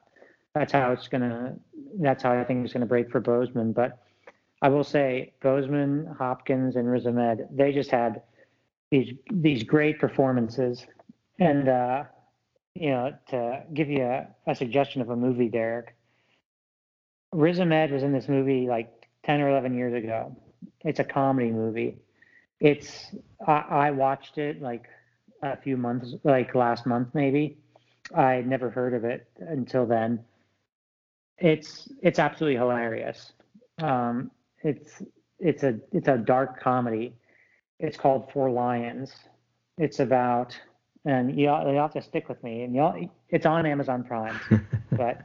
that's how it's gonna that's how I think it's gonna break for Boseman. But I will say Boseman, Hopkins, and Riz Ahmed, they just had these these great performances. And uh, you know, to give you a, a suggestion of a movie, Derek, Riz Ahmed was in this movie like 10 or 11 years ago. It's a comedy movie. It's I, I watched it like a few months, like last month maybe. I had never heard of it until then. It's it's absolutely hilarious. Um, it's it's a it's a dark comedy. It's called Four Lions. It's about and you you have to stick with me and you it's on Amazon Prime, but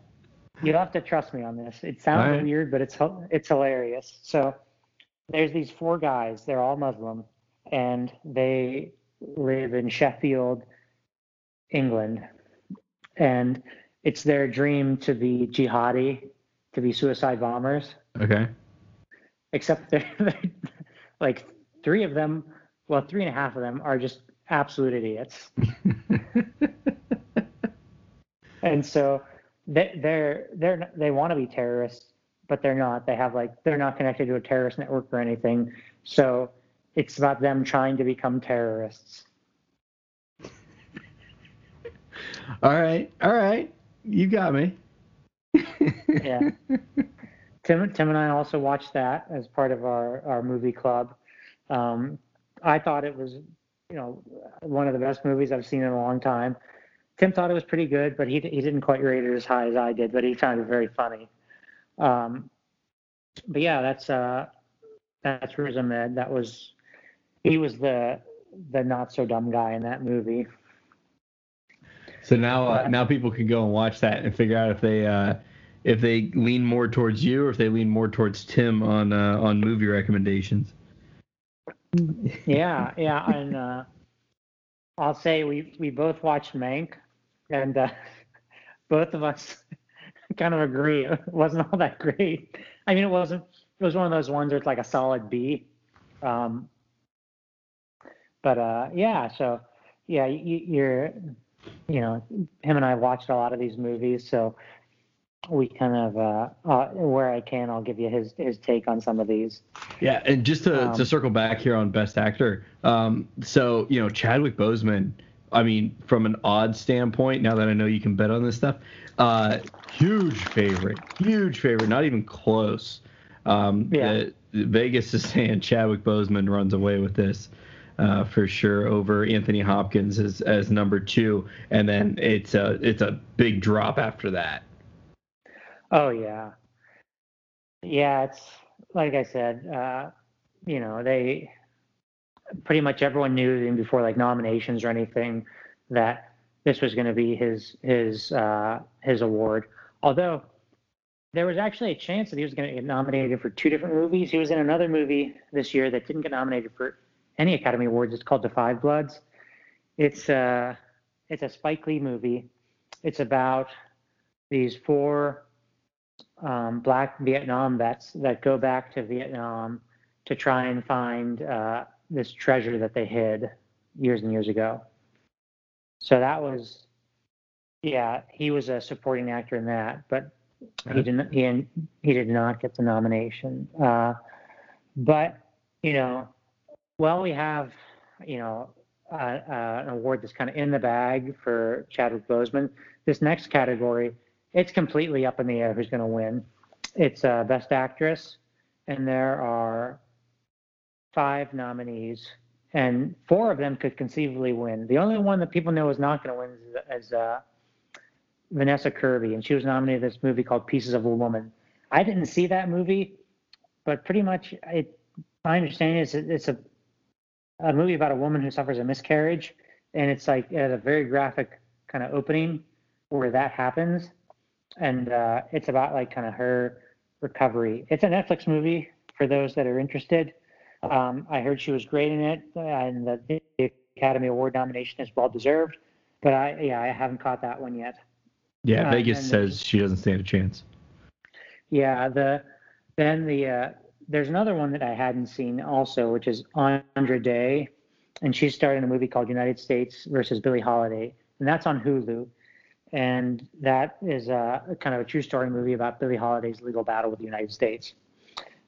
you have to trust me on this. It sounds right. weird, but it's it's hilarious. So there's these four guys. They're all Muslim, and they live in Sheffield, England, and it's their dream to be jihadi, to be suicide bombers. okay. Except they're, they're like three of them, well, three and a half of them are just absolute idiots. and so they, they're they're they want to be terrorists, but they're not. They have like they're not connected to a terrorist network or anything. So it's about them trying to become terrorists. All right. All right. You got me. yeah. Tim, Tim and I also watched that as part of our, our movie club. Um, I thought it was, you know, one of the best movies I've seen in a long time. Tim thought it was pretty good, but he he didn't quite rate it as high as I did, but he found it very funny. Um, but yeah, that's uh, that's Riz Ahmed. That was he was the the not so dumb guy in that movie. So now uh, now people can go and watch that and figure out if they uh, if they lean more towards you or if they lean more towards Tim on uh, on movie recommendations. Yeah, yeah, and uh, I'll say we we both watched Mank, and uh, both of us kind of agree it wasn't all that great. I mean, it wasn't. It was one of those ones where it's like a solid B. Um, but uh, yeah, so yeah, you, you're, you know, him and I watched a lot of these movies, so we kind of uh, uh, where I can, I'll give you his his take on some of these. Yeah, and just to, um, to circle back here on Best Actor, um, so you know Chadwick Boseman. I mean, from an odd standpoint, now that I know you can bet on this stuff, uh, huge favorite, huge favorite, not even close. Um, yeah. Vegas is saying Chadwick Boseman runs away with this. Uh, for sure over Anthony Hopkins as, as number two, and then it's a it's a big drop after that. Oh yeah, yeah. It's like I said, uh, you know, they pretty much everyone knew even before like nominations or anything that this was going to be his his uh, his award. Although there was actually a chance that he was going to get nominated for two different movies. He was in another movie this year that didn't get nominated for any Academy Awards. It's called *The Five Bloods. It's a uh, it's a Spike Lee movie. It's about these four um, black Vietnam vets that go back to Vietnam to try and find uh, this treasure that they hid years and years ago. So that was, yeah, he was a supporting actor in that, but he didn't. He he did not get the nomination. Uh, but you know, well, we have you know uh, uh, an award that's kind of in the bag for Chadwick Boseman. This next category, it's completely up in the air who's going to win. It's uh, Best Actress, and there are five nominees, and four of them could conceivably win. The only one that people know is not going to win is, is uh, Vanessa Kirby, and she was nominated this movie called Pieces of a Woman. I didn't see that movie, but pretty much it. My understanding is it's a a movie about a woman who suffers a miscarriage, and it's like at a very graphic kind of opening where that happens, and uh, it's about like kind of her recovery. It's a Netflix movie for those that are interested. Um, I heard she was great in it, and the Academy Award nomination is well deserved. But I, yeah, I haven't caught that one yet. Yeah, uh, Vegas says the, she doesn't stand a chance. Yeah, the then the uh, there's another one that I hadn't seen also, which is Andra Day, and she's starring in a movie called United States versus Billie Holiday, and that's on Hulu. And that is a, a kind of a true story movie about Billie Holiday's legal battle with the United States.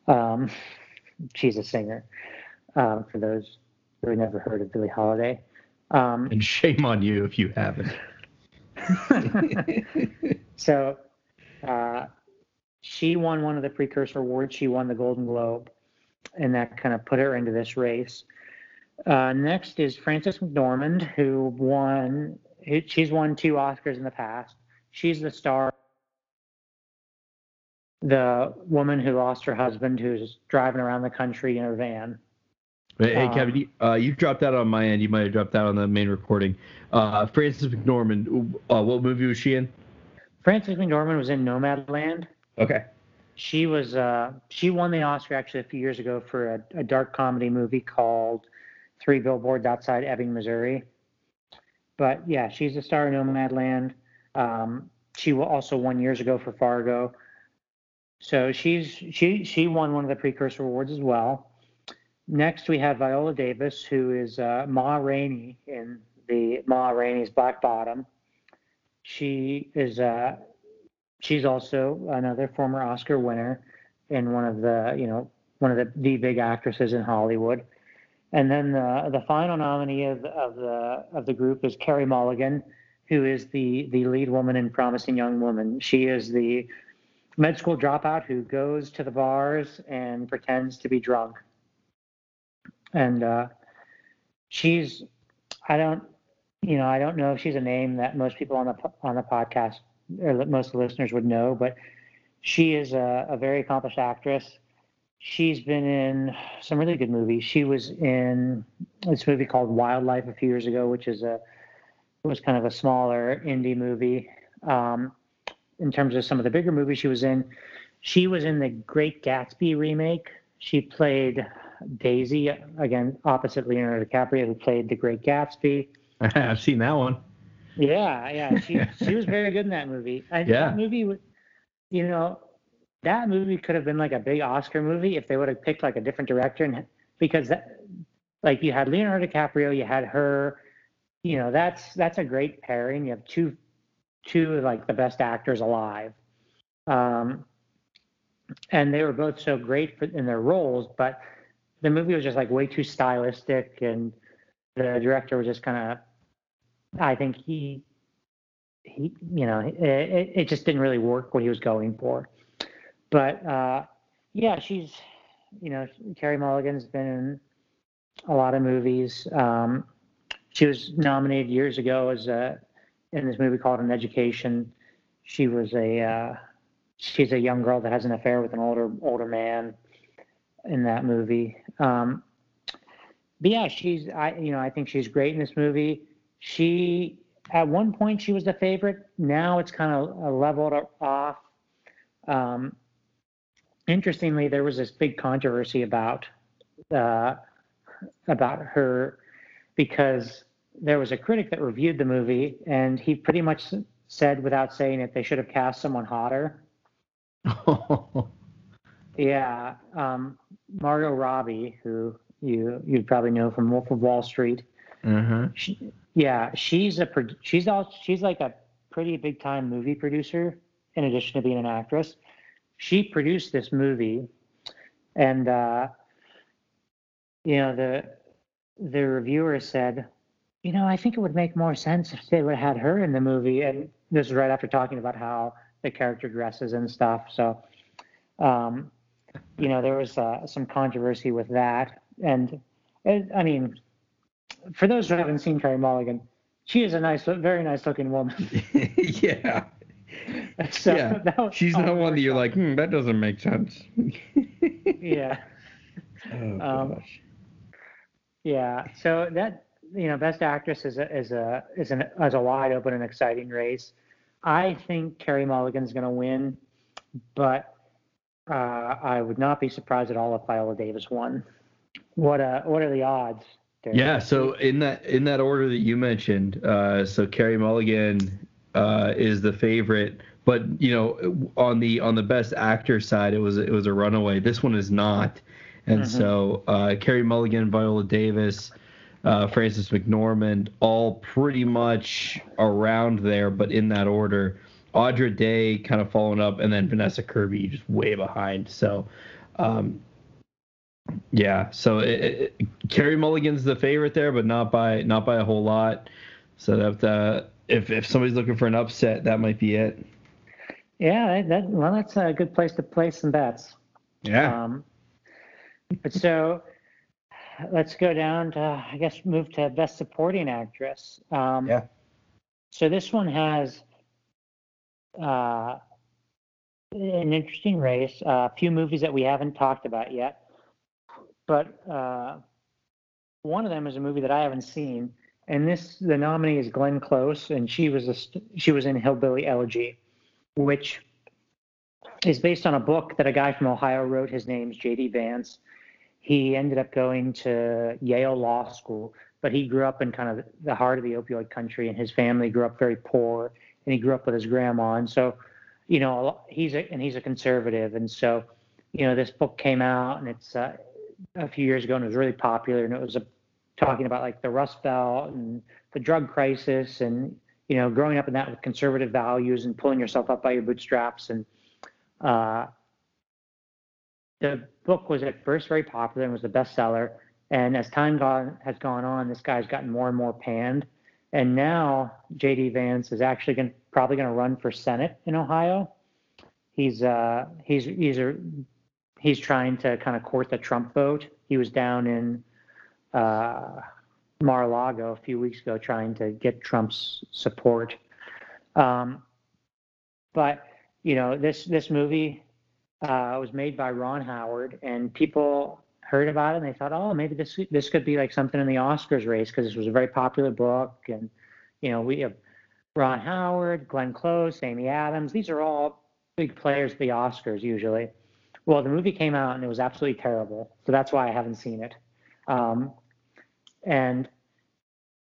Um, she's a singer. Um, for those who have never heard of Billie Holiday. Um, and shame on you if you haven't. so uh, she won one of the precursor awards. She won the Golden Globe, and that kind of put her into this race. Uh, next is Frances McDormand, who won. She's won two Oscars in the past. She's the star, the woman who lost her husband, who's driving around the country in her van. Hey, um, Kevin, you, uh, you dropped that on my end. You might have dropped that on the main recording. Uh, Frances McDormand, uh, what movie was she in? Frances McDormand was in Nomadland. Okay. She was uh, she won the Oscar actually a few years ago for a, a dark comedy movie called Three Billboards Outside Ebbing, Missouri. But yeah, she's a star in Nomadland. Um, she also won years ago for Fargo. So she's she she won one of the precursor awards as well. Next, we have Viola Davis, who is uh, Ma Rainey in the Ma Rainey's Black Bottom. She is uh, she's also another former Oscar winner and one of the you know one of the, the big actresses in Hollywood. And then the the final nominee of, of the of the group is Carey Mulligan, who is the the lead woman in Promising Young Woman. She is the med school dropout who goes to the bars and pretends to be drunk. And uh, she's, I don't, you know, I don't know if she's a name that most people on the on the podcast or most listeners would know, but she is a, a very accomplished actress. She's been in some really good movies. She was in this movie called Wildlife a few years ago, which is a was kind of a smaller indie movie. Um, in terms of some of the bigger movies she was in, she was in the Great Gatsby remake. She played Daisy again, opposite Leonardo DiCaprio, who played the Great Gatsby. I've seen that one. Yeah, yeah, she she was very good in that movie. I, Yeah. that movie, was you know, that movie could have been like a big Oscar movie if they would have picked like a different director, and because that, like you had Leonardo DiCaprio, you had her, you know, that's that's a great pairing. You have two two of like the best actors alive, um, and they were both so great for, in their roles, but the movie was just like way too stylistic, and the director was just kind of I think he he you know it it just didn't really work what he was going for. But uh, yeah, she's you know Carey Mulligan's been in a lot of movies. Um, she was nominated years ago as a in this movie called An Education. She was a uh, she's a young girl that has an affair with an older older man in that movie. Um, but yeah, she's I you know I think she's great in this movie. She at one point she was the favorite. Now it's kind of leveled off. Um, interestingly, there was this big controversy about uh, about her because there was a critic that reviewed the movie and he pretty much said without saying it they should have cast someone hotter. Yeah, um, Margot Robbie, who you you'd probably know from Wolf of Wall Street. uh-huh. She, yeah, she's a she's all she's like a pretty big time movie producer in addition to being an actress. She produced this movie, and uh, you know the the reviewer said, you know, I think it would make more sense if they would have had her in the movie. And this is right after talking about how the character dresses and stuff. So, um, you know, there was uh, some controversy with that. And, and I mean, for those who haven't seen Carey Mulligan, she is a nice, very nice looking woman. yeah. so Yeah, was- She's not one that you're like, hmm, that doesn't make sense. yeah. Oh, Um, gosh. Yeah, so that you know, best actress is a is a is an is a wide open and exciting race. I think Carey Mulligan's going to win, but uh, I would not be surprised at all if Viola Davis won. What uh, what are the odds? Derek? Yeah, so in that in that order that you mentioned, uh, so Carey Mulligan uh, is the favorite, but you know on the on the best actor side, it was it was a runaway. This one is not, and Mhm. so uh, Carey Mulligan, Viola Davis, uh, Frances McDormand, all pretty much around there, but in that order. Andra Day kind of following up, and then Vanessa Kirby just way behind. So. Um, yeah, so it, it, Carey Mulligan's the favorite there, but not by not by a whole lot. So that uh, if if somebody's looking for an upset, that might be it. yeah, that, that well, that's a good place to place some bets. Yeah. Um, but so let's go down to, I guess, move to Best Supporting Actress. Um, Yeah. So this one has uh, an interesting race, a few movies that we haven't talked about yet. But uh, one of them is a movie that I haven't seen. And this, the nominee is Glenn Close, and she was a, she was in Hillbilly Elegy, which is based on a book that a guy from Ohio wrote. His name's J.D. Vance. He ended up going to Yale Law School, but he grew up in kind of the heart of the opioid country, and his family grew up very poor, and he grew up with his grandma, and so, you know, he's a and he's a conservative, and so, you know, this book came out, and it's uh, a few years ago, and it was really popular, and it was a, talking about like the Rust Belt and the drug crisis, and you know, growing up in that with conservative values and pulling yourself up by your bootstraps, and uh, the book was at first very popular and was a bestseller. And as time gone, has gone on, this guy's gotten more and more panned. And now J.D. Vance is actually going probably going to run for Senate in Ohio. He's uh, he's he's a, he's trying to kind of court the Trump vote. He was down in uh, Mar-a-Lago a few weeks ago trying to get Trump's support. Um, but you know this this movie uh, was made by Ron Howard, and people heard about it and they thought, oh, maybe this this could be like something in the Oscars race because this was a very popular book, and you know we have Ron Howard, Glenn Close, Amy Adams. These are all big players at the Oscars usually. Well, the movie came out and it was absolutely terrible, so that's why I haven't seen it. Um, and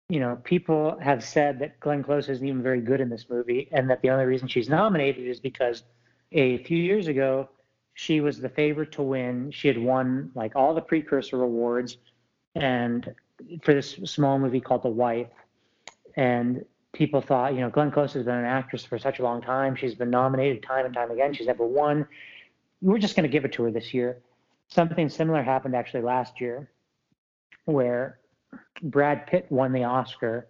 you know, people have said that Glenn Close isn't even very good in this movie, and that the only reason she's nominated is because a few years ago she was the favorite to win. She had won like all the precursor awards, and for this small movie called The Wife, and people thought, you know, Glenn Close has been an actress for such a long time. She's been nominated time and time again. She's never won. We're just going to give it to her this year. Something similar happened actually last year, where Brad Pitt won the Oscar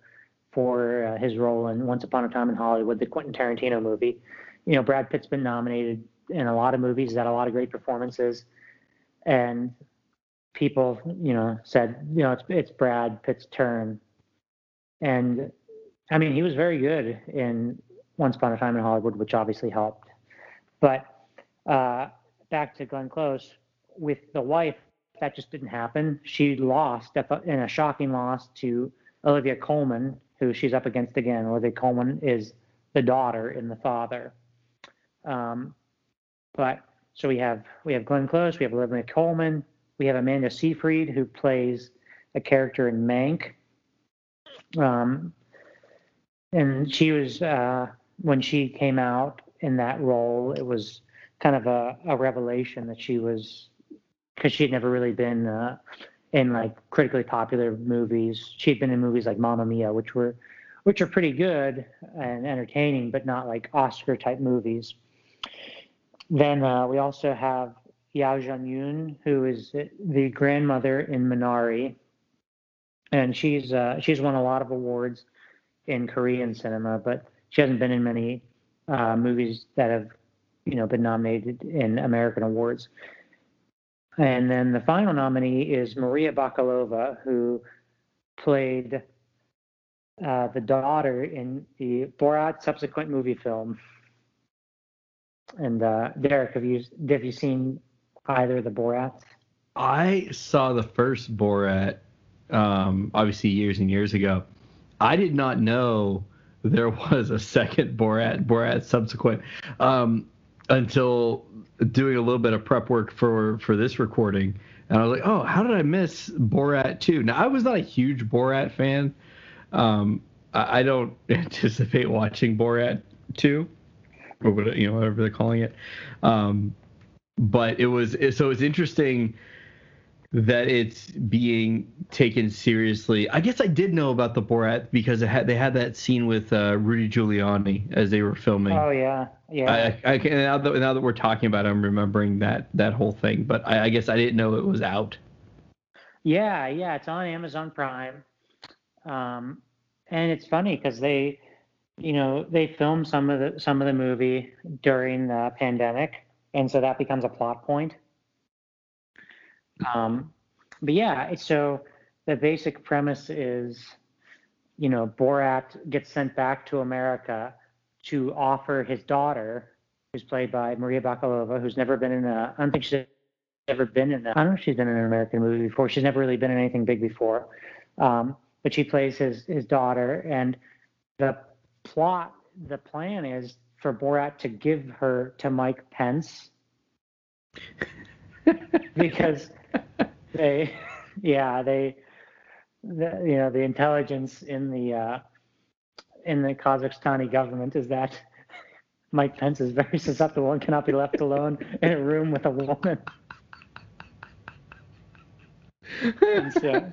for uh, his role in Once Upon a Time in Hollywood, the Quentin Tarantino movie. You know, Brad Pitt's been nominated in a lot of movies, he's had a lot of great performances, and people, you know, said, you know, it's it's Brad Pitt's turn, and I mean, he was very good in Once Upon a Time in Hollywood, which obviously helped. But uh, back to Glenn Close with the wife, that just didn't happen. She lost in a shocking loss to Olivia Colman, who she's up against again. Olivia Colman is the daughter in the father. Um, but so we have we have Glenn Close, we have Olivia Colman, we have Amanda Seyfried who plays a character in Mank. Um, and she was uh, when she came out in that role, it was kind of a, a revelation that she was because she'd never really been uh, in like critically popular movies. She'd been in movies like Mamma Mia, which were which are pretty good and entertaining, but not like Oscar type movies. Then uh, we also have Yeo Jung-yoon, who is the grandmother in Minari, and she's uh, she's won a lot of awards in Korean cinema, but she hasn't been in many uh, movies that have you know been nominated in American awards. And then the final nominee is Maria Bakalova, who played uh, the daughter in the Borat subsequent movie film. And uh, Derek, have you have you seen either of the Borats? I saw the first Borat, um, obviously years and years ago. I did not know there was a second Borat Borat subsequent um, until doing a little bit of prep work for for this recording, and I was like, oh, how did I miss Borat 2? Now I was not a huge Borat fan. Um, I, I don't anticipate watching Borat 2 or whatever, you know whatever they're calling it. Um, but it was so it's interesting that it's being taken seriously. I guess I did know about the Borat because had, they had that scene with uh, Rudy Giuliani as they were filming. Oh yeah, yeah. I, I, now, that, now that we're talking about, it, I'm remembering that that whole thing. But I, I guess I didn't know it was out. Yeah, yeah, it's on Amazon Prime, um, and it's funny because they, you know, they filmed some of the some of the movie during the pandemic, and so that becomes a plot point um, but yeah, so the basic premise is, you know, Borat gets sent back to America to offer his daughter, who's played by Maria Bakalova, who's never been in a, I don't think she's ever been in a, I don't know if she's been in an American movie before. She's never really been in anything big before. Um, but she plays his, his daughter. And the plot, the plan is for Borat to give her to Mike Pence because they, yeah, they, the, you know, the intelligence in the uh, in the Kazakhstani government is that Mike Pence is very susceptible and cannot be left alone in a room with a woman. and so,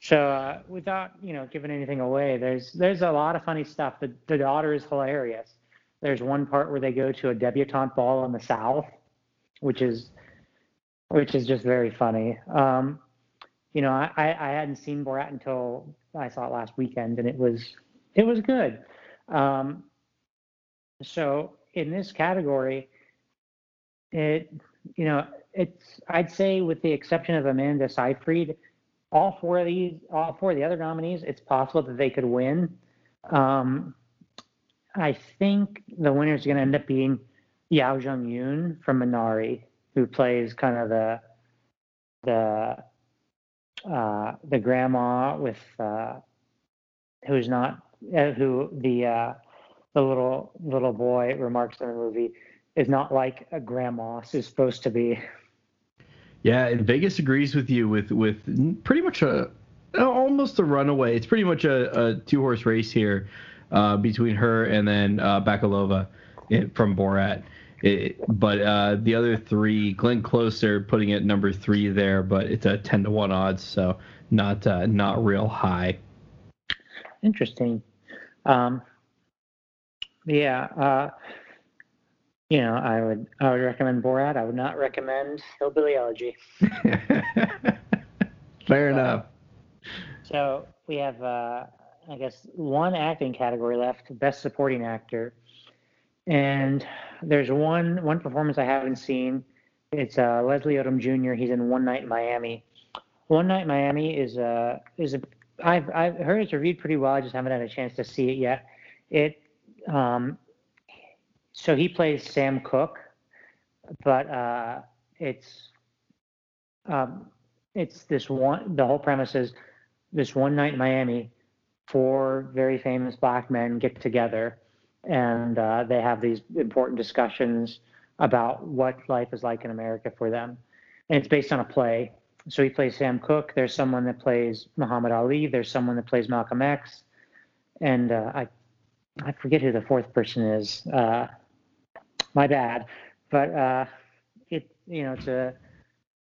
so uh, without you know giving anything away, there's there's a lot of funny stuff. The the daughter is hilarious. There's one part where they go to a debutante ball in the South, which is which is just very funny. Um, you know, I, I hadn't seen Borat until I saw it last weekend, and it was it was good. Um, so in this category, it you know it's I'd say with the exception of Amanda Seyfried, all four of these, all four of the other nominees, it's possible that they could win. Um, I think the winner is going to end up being Yuh-Jung Youn from Minari, who plays kind of the the uh, the grandma with uh, who's not uh, who the uh, the little little boy remarks in the movie is not like a grandma is supposed to be. Yeah, Vegas agrees with you with with pretty much a almost a runaway. It's pretty much a, a two horse race here uh, between her and then uh, Bakalova from Borat. It, but uh, the other three, Glenn Closer putting it number three there, but it's a ten to one odds, so not uh, not real high. Interesting. Um, yeah, uh, you know, I would I would recommend Borat. I would not recommend Hillbilly Elegy. Fair enough. So we have, uh, I guess, one acting category left: Best Supporting Actor. And there's one one performance I haven't seen. It's uh, Leslie Odom Jr. He's in One Night in Miami. One Night in Miami is a is a I've I've heard it's reviewed pretty well. I just haven't had a chance to see it yet. It um, so he plays Sam Cooke, but uh, it's um, it's this one. The whole premise is this one night in Miami, four very famous black men get together and uh, they have these important discussions about what life is like in America for them. And it's based on a play. So he plays Sam Cooke. There's someone that plays Muhammad Ali. There's someone that plays Malcolm X, and uh, I I forget who the fourth person is. Uh, my bad, but uh, it you know it's a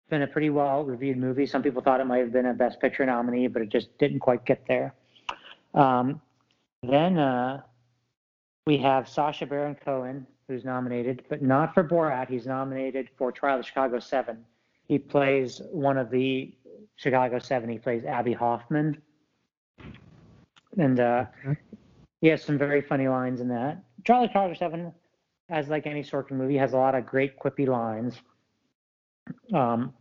been a pretty well reviewed movie. Some people thought it might have been a Best Picture nominee, but it just didn't quite get there. Um, then uh, we have Sacha Baron Cohen, who's nominated, but not for Borat. He's nominated for Trial of Chicago 7. He plays one of the Chicago 7. He plays Abbie Hoffman. And uh, okay. he has some very funny lines in that. Trial of Chicago 7, as like any Sorkin movie, has a lot of great quippy lines. Um,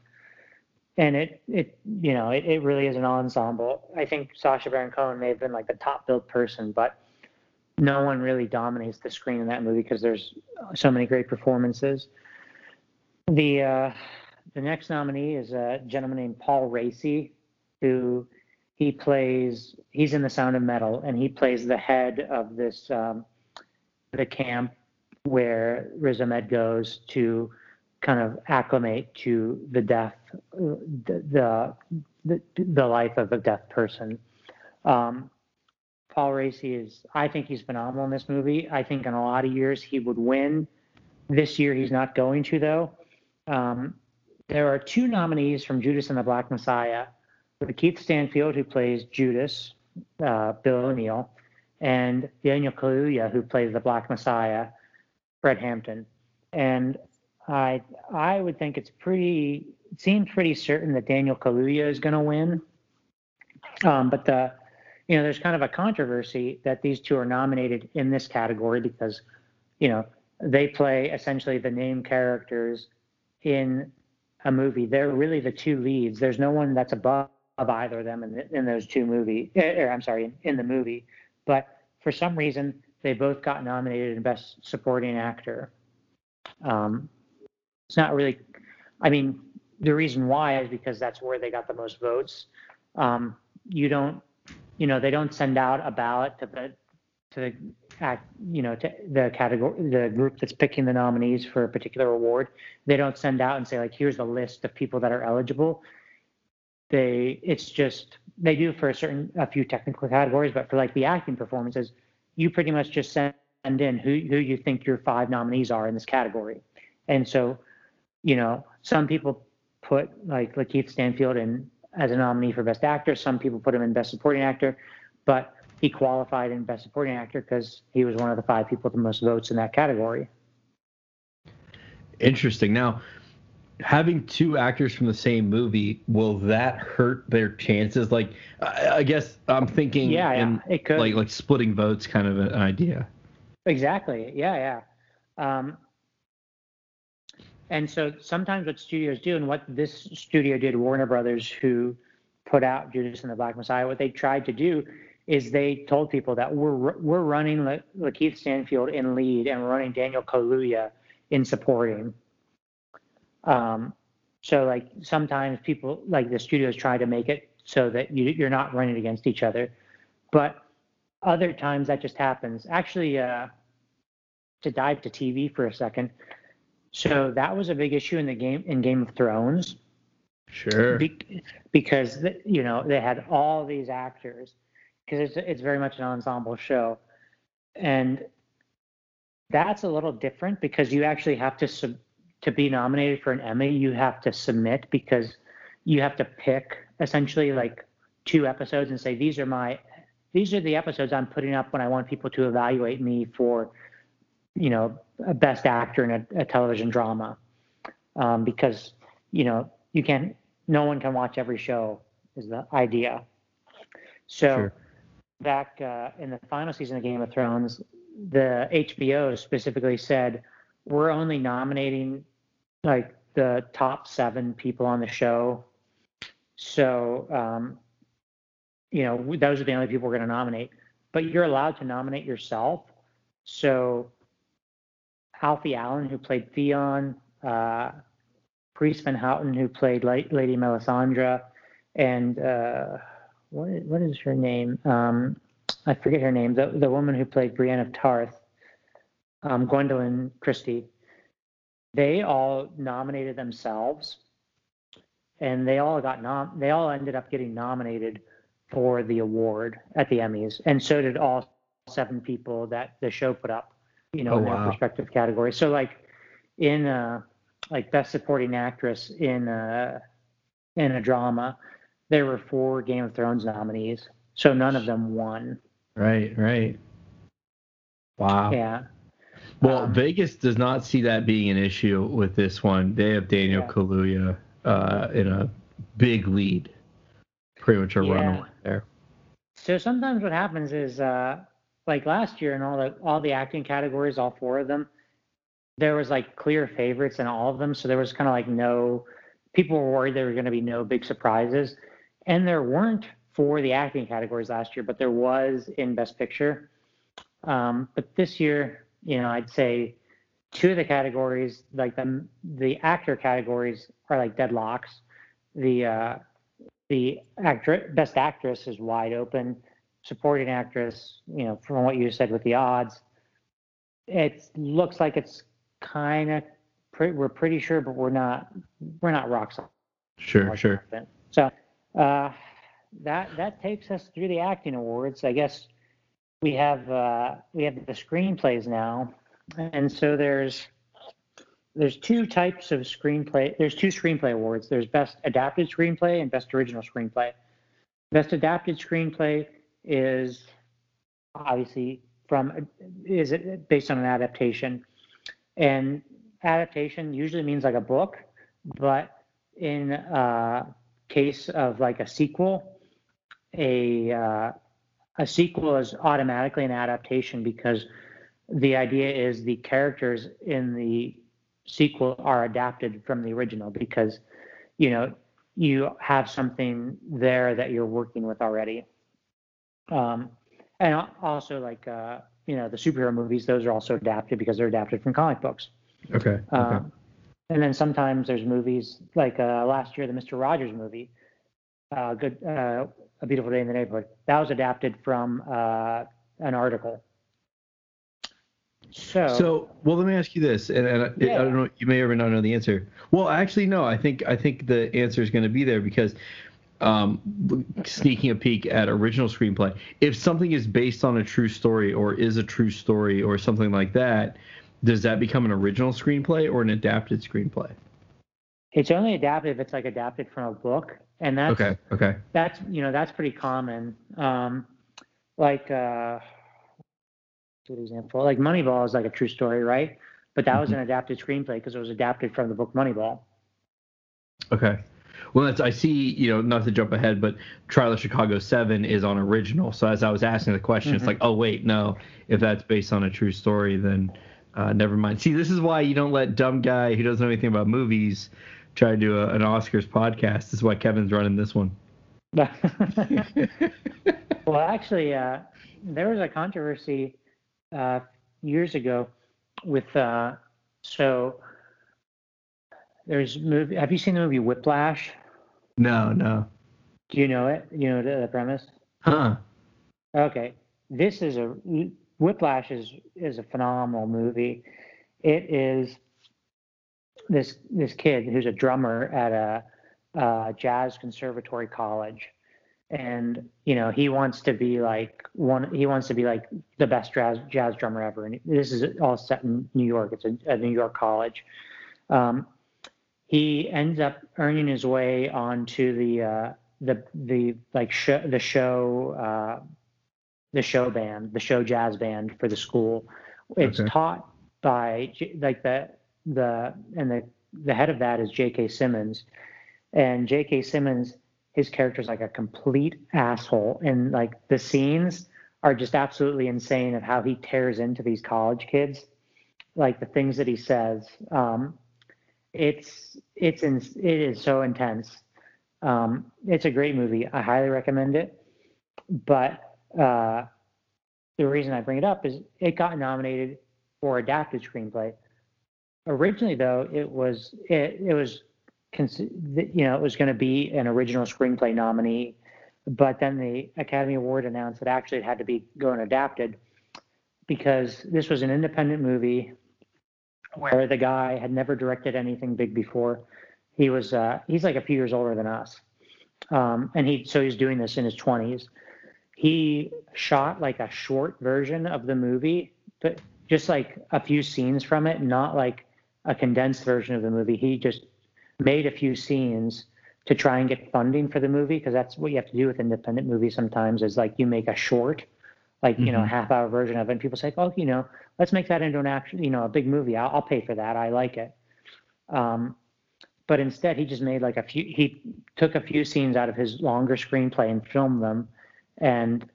and it, it you know, it, it really is an ensemble. I think Sacha Baron Cohen may have been like the top billed person, but no one really dominates the screen in that movie because there's so many great performances. The uh, the next nominee is a gentleman named Paul Raci, who he plays. He's in The Sound of Metal, and he plays the head of this um, the camp where Riz Ahmed goes to kind of acclimate to the death, the the, the life of a deaf person. Um, Paul Raci is, I think he's phenomenal in this movie. I think in a lot of years he would win. This year he's not going to, though. Um, there are two nominees from Judas and the Black Messiah with Keith Stanfield, who plays Judas, uh, Bill O'Neal, and Daniel Kaluuya, who plays the Black Messiah, Fred Hampton. And I I would think it's pretty it seems pretty certain that Daniel Kaluuya is going to win. Um, but the you know, there's kind of a controversy that these two are nominated in this category because, you know, they play essentially the name characters in a movie. They're really the two leads. There's no one that's above either of them in, the, in those two movie, Or, er, er, I'm sorry, in, in the movie. But for some reason, they both got nominated in Best Supporting Actor. Um, it's not really. I mean, the reason why is because that's where they got the most votes. Um, you don't you know, they don't send out a ballot to the to the act, you know, to the category, the group that's picking the nominees for a particular award. They don't send out and say like, here's the list of people that are eligible. They, it's just they do for a certain a few technical categories, but for like the acting performances, you pretty much just send in who who you think your five nominees are in this category. And so, you know, some people put like Lakeith Stanfield in as a nominee for Best Actor. Some people put him in Best Supporting Actor, but he qualified in Best Supporting Actor because he was one of the five people with the most votes in that category. Interesting. Now, having two actors from the same movie will that hurt their chances? Like, I, I guess I'm thinking, Yeah, yeah, in, it could. like like splitting votes, kind of an idea. Exactly. Yeah, yeah. Um, and so sometimes what studios do, and what this studio did, Warner Brothers, who put out Judas and the Black Messiah, what they tried to do is they told people that we're we're running La- Lakeith Stanfield in lead and we're running Daniel Kaluuya in supporting. Um, so like sometimes people like the studios try to make it so that you, you're not running against each other, but other times that just happens. Actually, uh, to dive to TV for a second, so that was a big issue in the game in Game of Thrones Sure. be, because you know they had all these actors because it's it's very much an ensemble show, and that's a little different because you actually have to sub, to be nominated for an Emmy you have to submit because you have to pick essentially like two episodes and say these are my these are the episodes I'm putting up when I want people to evaluate me for you know a best actor in a, a television drama. Um, because you know you can't no one can watch every show is the idea. So Sure. back uh, in the final season of game of thrones the hbo specifically said we're only nominating like the top seven people on the show. So um, you know those are the only people we're going to nominate. But you're allowed to nominate yourself. So alfie allen who played theon uh, Carice Van Houten, who played La- Lady Melisandre, and uh, what is, what is her name? Um, I forget her name. The the woman who played Brienne of Tarth, um, Gwendoline Christie. They all nominated themselves, and they all got nom. They all ended up getting nominated for the award at the Emmys, and so did all seven people that the show put up. You know, Oh, in their wow. respective categories. So like in uh, like best supporting actress in a in a drama, there were four Game of Thrones nominees. So none of them won. Right. Right. Wow. Yeah. Well, Um, Vegas does not see that being an issue with this one. They have Daniel Yeah. Kaluuya uh, in a big lead, pretty much a Yeah. runaway there. So sometimes what happens is uh like last year in all the all the acting categories, all four of them, there was like clear favorites in all of them. So there was kind of like no people were worried there were going to be no big surprises. And there weren't for the acting categories last year, but there was in Best Picture. Um, but this year, you know, I'd say two of the categories, like the the actor categories, are like deadlocks. The uh, the actor best actress is wide open. Supporting actress, you know, from what you said with the odds, it looks like it's kind of pre- we're pretty sure, but we're not we're not rock solid. Sure. Sure. confident. So uh, that that takes us through the acting awards. I guess we have uh, we have the screenplays now, and so there's there's two types of screenplay. There's two screenplay awards. There's best adapted screenplay and best original screenplay. Best adapted screenplay is obviously from is it based on an adaptation, and adaptation usually means like a book, but in uh, case of like a sequel, a uh, a sequel is automatically an adaptation because the idea is the characters in the sequel are adapted from the original because you know you have something there that you're working with already um, and also like uh, you know the superhero movies those are also adapted because they're adapted from comic books Okay. Okay. um, and then sometimes there's movies like uh, last year, the Mister Rogers movie, uh, "Good, uh, A Beautiful Day in the Neighborhood." That was adapted from uh, an article. So, So, well, let me ask you this, and, and I, I don't know, you may or may not know the answer. Well, actually, no. I think I think the answer is going to be there because um, sneaking a peek at original screenplay. If something is based on a true story or is a true story or something like that, does that become an original screenplay or an adapted screenplay? it's only adapted if it's like adapted from a book, and that's Okay. Okay. that's you know that's pretty common. Um, like uh, good example, like Moneyball is like a true story, right? But that was Mhm. an adapted screenplay because it was adapted from the book Moneyball. Okay. Well, that's I see. You know, not to jump ahead, but Trial of Chicago Seven is on original. So as I was asking the question, mm-hmm. it's like, oh wait, no. If that's based on a true story, then uh, never mind. See, this is why you don't let dumb guy who doesn't know anything about movies try to do a, an Oscars podcast. This is why Kevin's running this one. well, actually, uh, there was a controversy uh, years ago with uh, so there's movie. Have you seen the movie Whiplash? No, no. Do you know it? You know the, the premise? Huh. Okay. This is a Whiplash is is a phenomenal movie. It is this this kid who's a drummer at a, a jazz conservatory college, and you know he wants to be like one. He wants to be like the best jazz jazz drummer ever. And this is all set in New York. It's a, a New York college. Um, he ends up earning his way onto the uh, the the like show the show uh, the show band the show jazz band for the school. It's okay. taught by like the the and the the head of that is J.K. Simmons, and J.K. Simmons his character is like a complete asshole, and like the scenes are just absolutely insane of how he tears into these college kids, like the things that he says. Um, it's it's in, it is so intense. Um, it's a great movie. I highly recommend it. But uh, the reason I bring it up is it got nominated for adapted screenplay. Originally, though, it was it it was you know it was going to be an original screenplay nominee, but then the Academy Award announced that actually it had to be going adapted because this was an independent movie where the guy had never directed anything big before. He was uh, he's like a few years older than us, um, and he so he's doing this in his twenties. He shot like a short version of the movie, but just like a few scenes from it, not like a condensed version of the movie. He just made a few scenes to try and get funding for the movie because that's what you have to do with independent movies sometimes is like you make a short like you mm-hmm. know a half hour version of it and people say oh you know let's make that into an action you know a big movie. I'll, I'll pay for that. I like it. Um, but instead he just made like a few he took a few scenes out of his longer screenplay and filmed them. And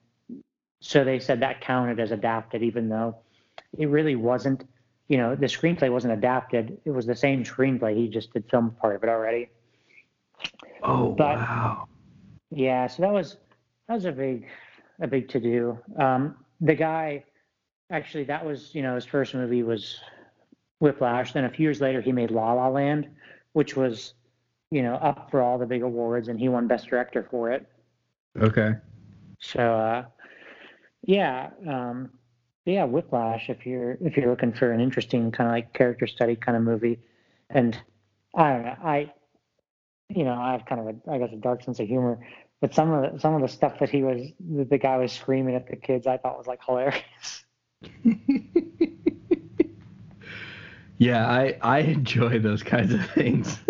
so they said that counted as adapted even though it really wasn't you know the screenplay wasn't adapted. It was the same screenplay. He just did film part of it already. Oh but, wow. Yeah so that was that was a big a big to do. Um, the guy, actually, that was you know his first movie was Whiplash. Then a few years later, he made La La Land, which was you know up for all the big awards, and he won Best Director for it. Okay. So uh, yeah, um, yeah, Whiplash. If you're if you're looking for an interesting kind of like character study kind of movie, and I don't know, I you know I have kind of a I guess a dark sense of humor but some of the, some of the stuff that he was that the guy was screaming at the kids, I thought was like hilarious. yeah, I I enjoy those kinds of things.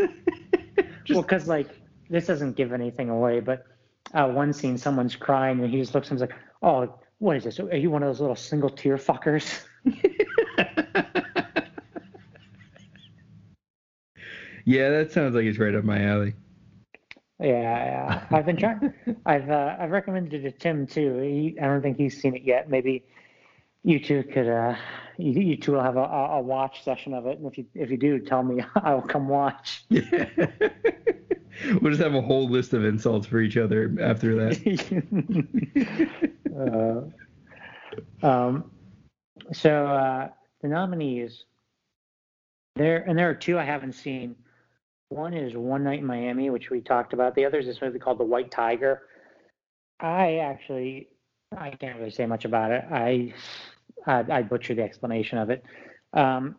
Just... Well, because like this doesn't give anything away, but uh, one scene, someone's crying and he just looks and he's like, "Oh, what is this? Are you one of those little single tear fuckers?" yeah, that sounds like it's right up my alley. Yeah, yeah. I've been trying. I've uh, I've recommended it to Tim too. He, I don't think he's seen it yet. Maybe you two could. Uh, you, you two will have a, a watch session of it, and if you if you do, tell me. I will come watch. Yeah. we'll just have a whole list of insults for each other after that. uh, um, so uh, the nominees there, and there are two I haven't seen. One is One Night in Miami, which we talked about. The other is this movie called The White Tiger. I actually, I can't really say much about it. I, I, I butchered the explanation of it. Um,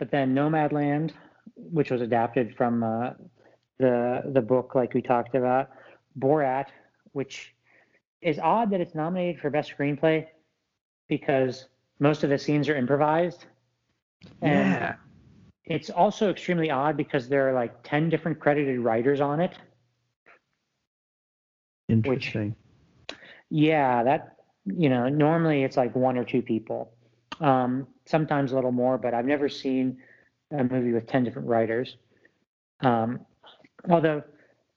but then Nomadland, which was adapted from uh, the the book, like we talked about. Borat, which is odd that it's nominated for best screenplay because most of the scenes are improvised. And yeah. It's also extremely odd because there are like 10 different credited writers on it. Interesting. Which, yeah, that, you know, normally it's like one or two people, um, sometimes a little more, but I've never seen a movie with 10 different writers. Um, although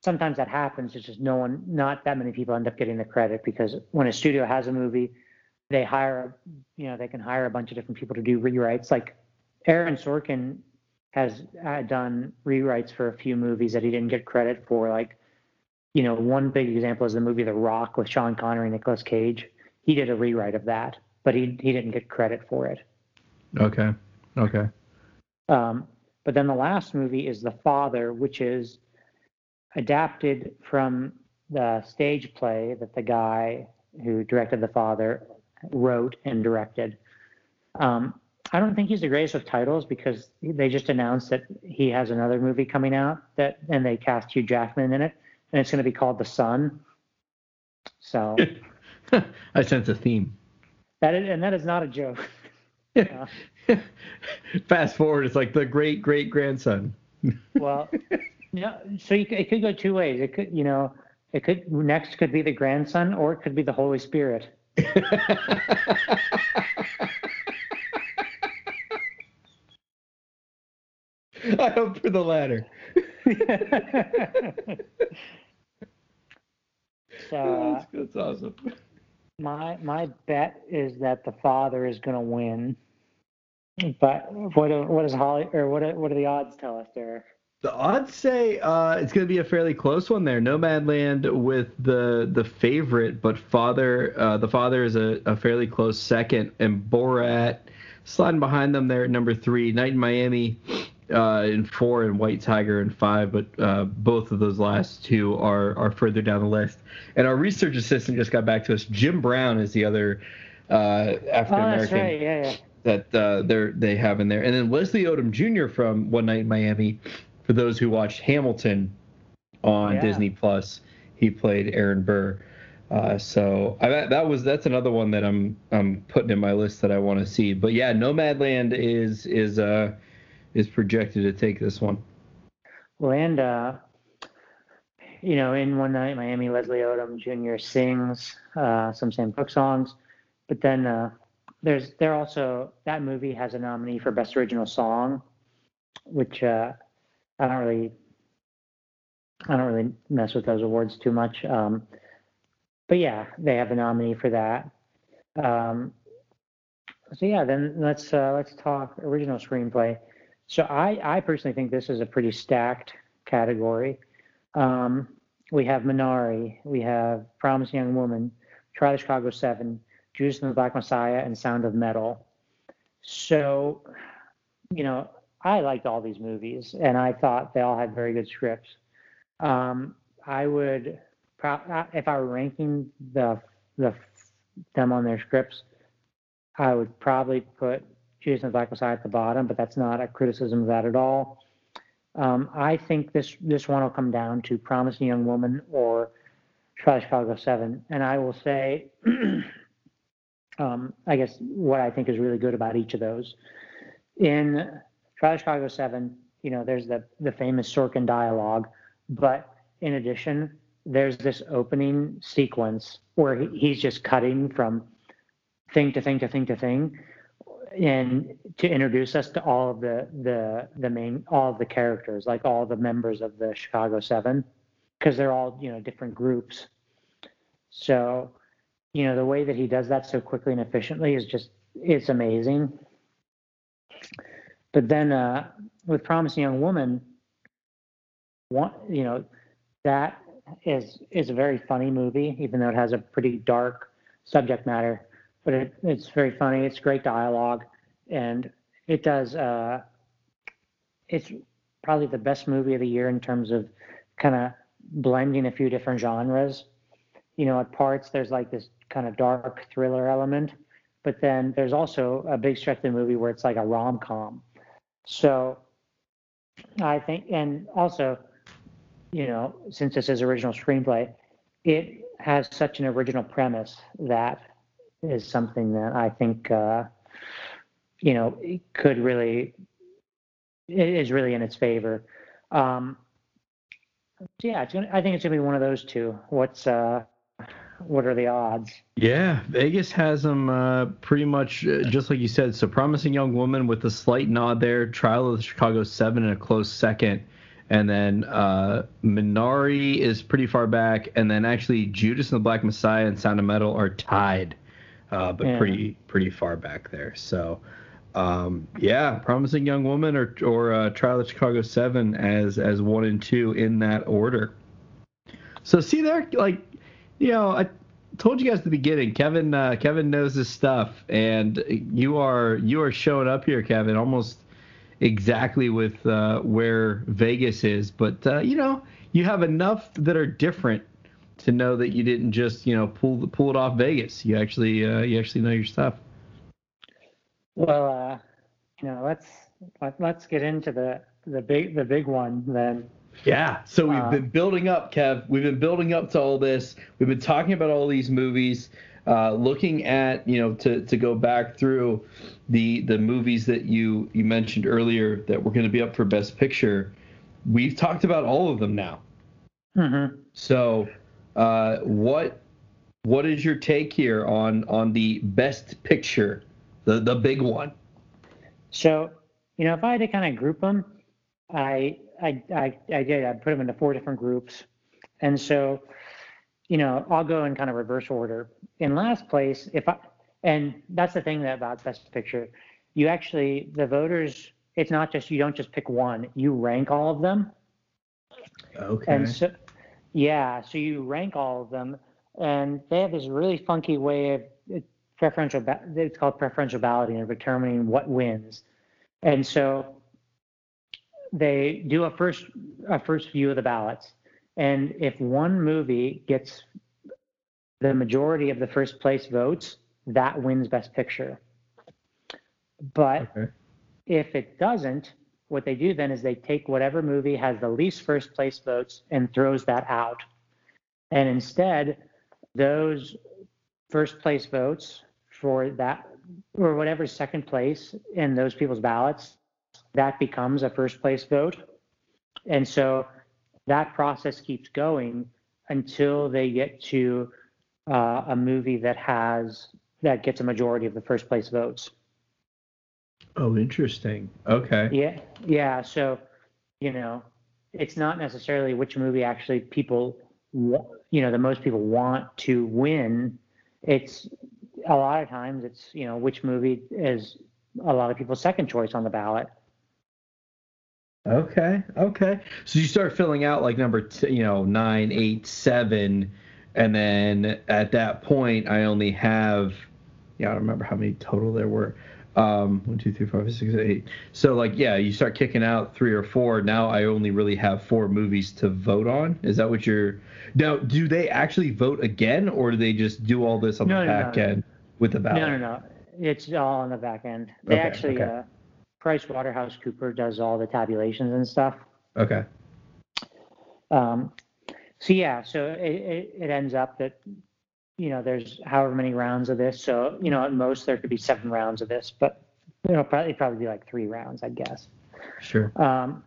sometimes that happens, it's just no one, not that many people end up getting the credit because when a studio has a movie, they hire, you know, they can hire a bunch of different people to do rewrites. Like Aaron Sorkin has uh, done rewrites for a few movies that he didn't get credit for. Like, you know, one big example is the movie The Rock with Sean Connery and Nicolas Cage. He did a rewrite of that, but he he didn't get credit for it. Okay. Okay. Um, but then the last movie is The Father, which is adapted from the stage play that the guy who directed The Father wrote and directed. Um, I don't think he's the greatest with titles because they just announced that he has another movie coming out that, and they cast Hugh Jackman in it, and it's going to be called The Son. So I sense a theme. That is, and that is not a joke. Yeah. Fast forward, it's like the great great grandson. well, yeah. So you, it could go two ways. It could, you know, it could next could be the grandson, or it could be the Holy Spirit. I hope for the latter. so, that's, that's awesome. My my bet is that the father is going to win. But what what does Holly or what what do the odds tell us there? The odds say uh, it's going to be a fairly close one there. Nomadland with the the favorite, but father uh, the father is a, a fairly close second, and Borat sliding behind them there at number three. Night in Miami uh, in four, and White Tiger in five, but uh, both of those last two are are further down the list. And our research assistant just got back to us. Jim Brown is the other uh, African American. Oh, right. Yeah, yeah that uh, they they have in there. And then Leslie Odom Jr. from One Night in Miami. For those who watched Hamilton on yeah. Disney Plus, he played Aaron Burr. Uh, so I, that was that's another one that I'm I'm putting in my list that I want to see. But yeah, Nomadland is is uh is projected to take this one. Well, and uh, you know, in One Night Miami, Leslie Odom Jr. sings uh, some Sam Cooke songs, but then uh, there's there also that movie has a nominee for best original song, which uh, I don't really I don't really mess with those awards too much. Um, but yeah, they have a nominee for that. Um, so yeah, then let's uh, let's talk original screenplay. So I I personally think this is a pretty stacked category. Um, we have Minari, we have Promising Young Woman, Trial the Chicago Seven, Judas and the Black Messiah, and Sound of Metal. So, you know, I liked all these movies, and I thought they all had very good scripts. Um, I would, if I were ranking the the them on their scripts, I would probably put Black Messiah at the bottom, but that's not a criticism of that at all. Um, I think this this one will come down to Promising Young Woman or Trial Chicago Seven, and I will say um, I guess what I think is really good about each of those. In Trial Chicago 7, you know, there's the, the famous Sorkin dialogue, but in addition, there's this opening sequence where he, he's just cutting from thing to thing to thing to thing and to introduce us to all of the the the main all of the characters like all the members of the chicago seven because they're all you know different groups. So you know the way that he does that so quickly and efficiently is just it's amazing. But then uh, with promising young woman one you know that is is a very funny movie even though it has a pretty dark subject matter but it, it's very funny it's great dialogue and it does uh, it's probably the best movie of the year in terms of kind of blending a few different genres you know at parts there's like this kind of dark thriller element. But then there's also a big stretch of the movie where it's like a rom com. So I think, and also, you know, since this is original screenplay, it has such an original premise that is something that I think, uh, you know, could really, is really in its favor. Um, yeah, it's gonna, I think it's gonna be one of those two. What's uh, what are the odds? Yeah, Vegas has them uh, pretty much uh, just like you said. So, promising young woman with a slight nod there. Trial of the Chicago Seven in a close second, and then uh, Minari is pretty far back, and then actually Judas and the Black Messiah and Sound of Metal are tied, uh, but Yeah. pretty pretty far back there. So, um, yeah, Promising Young Woman or or uh, Trial of Chicago Seven as as one and two in that order. So see there, like, you know, I told you guys at the beginning, Kevin uh, Kevin knows his stuff, and you are you are showing up here, Kevin, almost exactly with uh, where Vegas is. But uh, you know, you have enough that are different to know that you didn't just you know pull the, pull it off Vegas. You actually uh, you actually know your stuff. Well, uh, you know, let's let, let's get into the the big the big one then. Yeah. So we've Uh, been building up, Kev. We've been building up to all this. We've been talking about all these movies, uh, looking at you know to to go back through the the movies that you you mentioned earlier that were going to be up for Best Picture. We've talked about all of them now. Mm-hmm. So, uh, what what is your take here on on the Best Picture, the the big one? So, you know, if I had to kind of group them, I, I, I, I did. I put them into four different groups. And so, you know, I'll go in kind of reverse order. In last place, if I, and that's the thing that about Best Picture, you actually, the voters, it's not just, you don't just pick one, you rank all of them. Okay. And so, yeah, so you rank all of them, and they have this really funky way of uh, preferential. It's called preferential balloting of determining what wins, and so they do a first a first view of the ballots, and if one movie gets the majority of the first place votes, that wins Best Picture. But okay. if it doesn't, what they do then is they take whatever movie has the least first place votes and throws that out. And instead, those first place votes for that or whatever second place in those people's ballots, that becomes a first place vote. And so that process keeps going until they get to uh, a movie that has that gets a majority of the first place votes. Oh, interesting. Okay. Yeah, yeah. So, you know, it's not necessarily which movie actually people, you know, the most people want to win. It's a lot of times it's you know which movie is a lot of people's second choice on the ballot. Okay. Okay. So you start filling out like number, t- you know, nine, eight, seven, and then at that point, I only have, yeah, I don't remember how many total there were. Um, one, two, three, four, five, six, eight. So like, yeah, you start kicking out three or four. Now I only really have four movies to vote on. Is that what you're? Now, do they actually vote again, or do they just do all this on No, the no, back no. end with the ballot? No, no, no. It's all on the back end. They Okay, actually, okay. uh, Price Waterhouse Cooper does all the tabulations and stuff. Okay. Um, so yeah, so it, it, it ends up that, you know, there's however many rounds of this. So, you know, at most there could be seven rounds of this, but you know, probably probably be like three rounds, I guess. Sure. Um,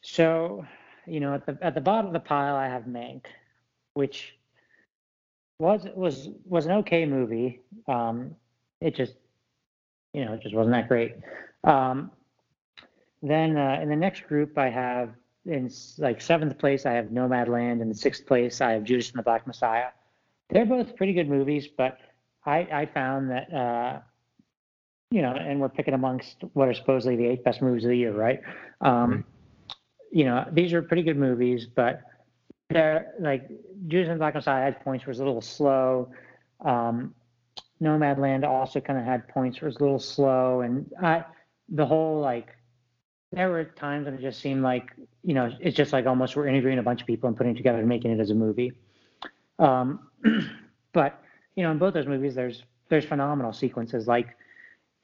so, you know, at the at the bottom of the pile, I have Mank, which was was was an okay movie. Um, it just, you know, it just wasn't that great. Um, then uh, in the next group, I have in like seventh place, I have Nomadland. In sixth place, I have Judas and the Black Messiah. They're both pretty good movies, but I, I found that uh, you know, and we're picking amongst what are supposedly the eight best movies of the year, right? Um, Right. You know, these are pretty good movies, but they're like Judas and the Black Messiah had points where it was a little slow. Um, Nomadland also kind of had points where it was a little slow, and I, the whole like, there were times when it just seemed like you know it's just like almost we're interviewing a bunch of people and putting it together and making it as a movie. Um, but you know, in both those movies, there's there's phenomenal sequences. Like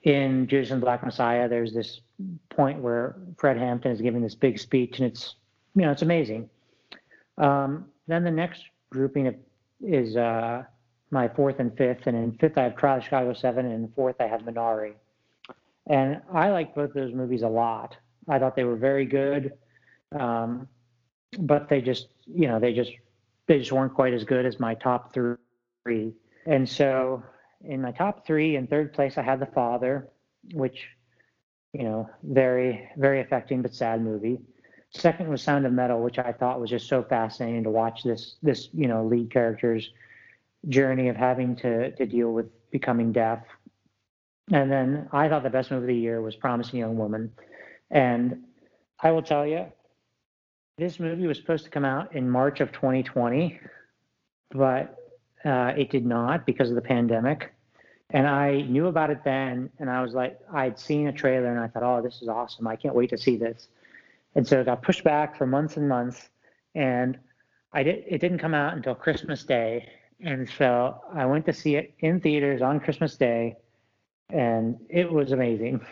in Judas and the Black Messiah, there's this point where Fred Hampton is giving this big speech, and it's you know it's amazing. Um, then the next grouping of, is uh, my fourth and fifth, and in fifth I have Trial of Chicago Seven, and in fourth I have Minari. And I like both those movies a lot. I thought they were very good, um, but they just you know they just they just weren't quite as good as my top three. And so in my top three, in third place I had The Father, which you know very very affecting but sad movie. second was Sound of Metal, which I thought was just so fascinating to watch this this you know lead character's journey of having to to deal with becoming deaf. And then I thought the best movie of the year was Promising Young Woman, and I will tell you, this movie was supposed to come out in March of 2020, but uh, it did not because of the pandemic. And I knew about it then, and I was like, I'd seen a trailer, and I thought, oh, this is awesome. I can't wait to see this. And so it got pushed back for months and months, and I did. It didn't come out until Christmas Day, and so I went to see it in theaters on Christmas Day, and it was amazing.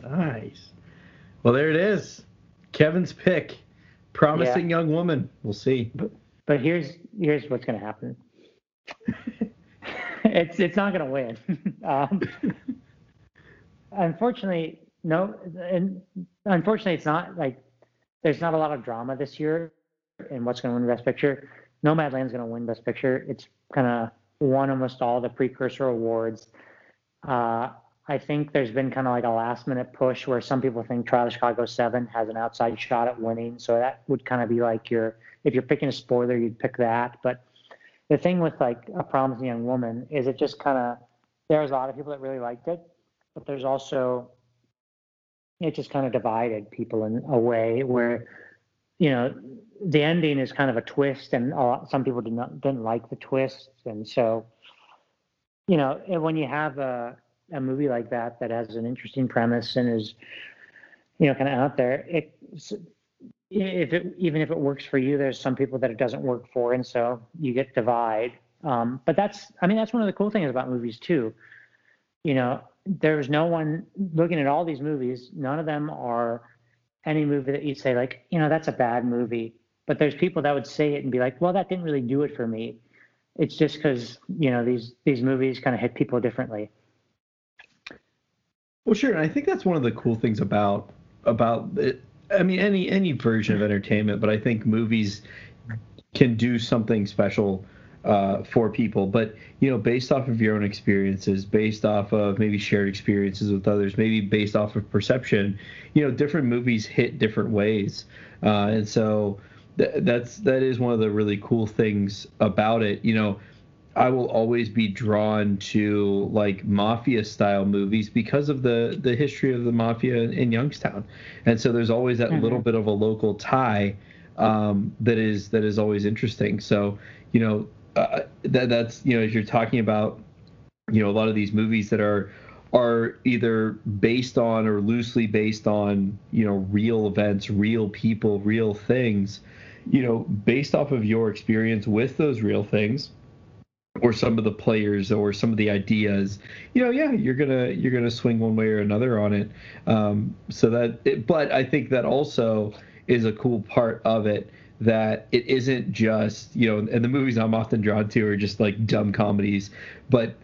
Nice. Well, there it is. Kevin's pick. Promising yeah. young woman. We'll see. But, but here's here's what's going to happen. it's it's not going to win. um, unfortunately, no. And unfortunately, it's not like there's not a lot of drama this year in what's going to win Best Picture. Nomadland's going to win Best Picture. It's kind of won almost all the precursor awards. Uh, I think there's been kind of like a last minute push where some people think of Chicago 7 has an outside shot at winning. So that would kind of be like your, if you're picking a spoiler, you'd pick that. But the thing with like A Promising Young Woman is it just kind of, there's a lot of people that really liked it, but there's also, it just kind of divided people in a way where, you know, the ending is kind of a twist and lot, some people did not, didn't like the twist. And so, you know, when you have a, a movie like that that has an interesting premise and is you know kind of out there it if it even if it works for you there's some people that it doesn't work for and so you get divide. Um, but that's i mean that's one of the cool things about movies too. You know there's no one looking at all these movies none of them are any movie that you'd say like you know that's a bad movie. But there's people that would say it and be like well that didn't really do it for me. It's just because you know these these movies kind of hit people differently well, sure, and I think that's one of the cool things about about it. I mean, any any version of entertainment, but I think movies can do something special uh, for people. But you know, based off of your own experiences, based off of maybe shared experiences with others, maybe based off of perception, you know, different movies hit different ways, uh, and so th- that's that is one of the really cool things about it. You know I will always be drawn to like mafia style movies because of the the history of the mafia in Youngstown, and so there's always that mm-hmm. little bit of a local tie um, that is that is always interesting. So you know uh, that that's you know as you're talking about you know a lot of these movies that are are either based on or loosely based on you know real events, real people, real things. You know, based off of your experience with those real things or some of the players or some of the ideas you know yeah you're gonna you're gonna swing one way or another on it. Um, so that it, but i think that also is a cool part of it that it isn't just you know and the movies i'm often drawn to are just like dumb comedies but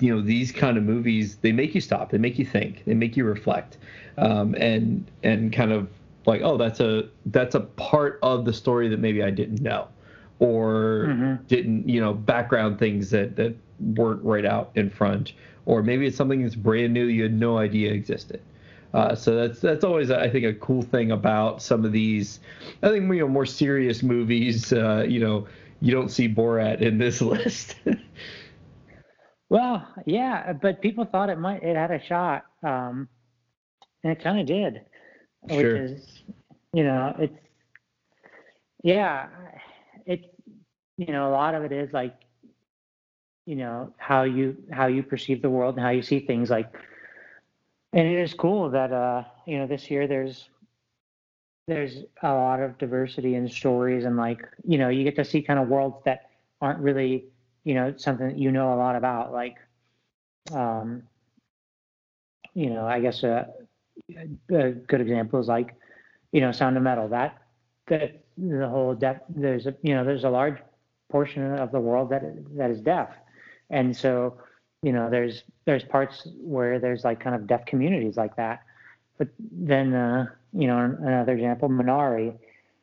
you know these kind of movies they make you stop they make you think they make you reflect um, and and kind of like oh that's a that's a part of the story that maybe i didn't know or mm-hmm. didn't you know background things that that weren't right out in front or maybe it's something that's brand new you had no idea existed uh, so that's that's always I think a cool thing about some of these I think you know more serious movies uh, you know you don't see Borat in this list. well, yeah, but people thought it might it had a shot, um, and it kind of did, sure. which is you know it's yeah you know a lot of it is like you know how you how you perceive the world and how you see things like and it is cool that uh you know this year there's there's a lot of diversity in stories and like you know you get to see kind of worlds that aren't really you know something that you know a lot about like um you know i guess a, a good example is like you know sound of metal that that the whole deaf there's a you know there's a large portion of the world that that is deaf and so you know there's there's parts where there's like kind of deaf communities like that but then uh, you know another example minari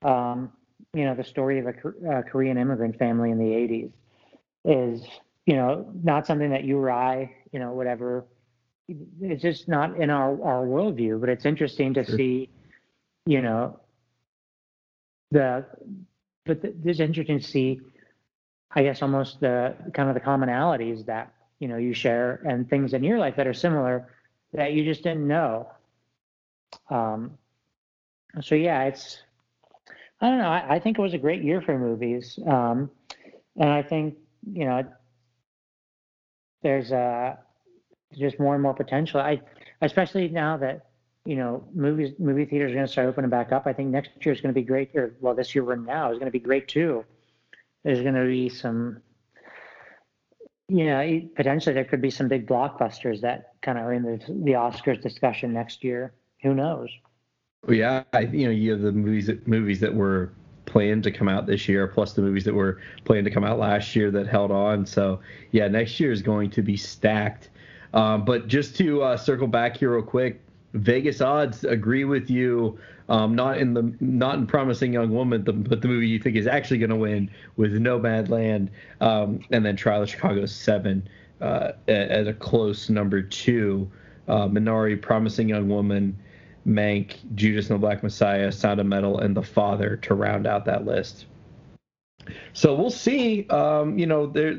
um, you know the story of a, a, korean immigrant family in the 80s is you know not something that you or i you know whatever it's just not in our our worldview. But it's interesting to Sure. see, you know, the but th- it's interesting to see, I guess, almost the kind of the commonalities that you know you share and things in your life that are similar that you just didn't know. Um, so yeah, it's I don't know. I, I think it was a great year for movies, um, and I think you know there's uh, just more and more potential. I especially now that you know movies movie theaters are going to start opening back up. I think next year is going to be great. Or well, this year we're now is going to be great too. There's going to be some. You know, potentially there could be some big blockbusters that kind of are in the, the Oscars discussion next year. Who knows? Well, yeah, I, you know, you have the movies that movies that were planned to come out this year, plus the movies that were planned to come out last year that held on. So yeah, next year is going to be stacked. Um, but just to uh, circle back here real quick, Vegas odds agree with you. Um, not in the not in Promising Young Woman, the, but the movie you think is actually going to win with No Nomadland, um, and then Trial of Chicago Seven uh, as a close number two. Uh, Minari, Promising Young Woman, Mank, Judas and the Black Messiah, Sound of Metal, and The Father to round out that list. So we'll see. Um, you know, there,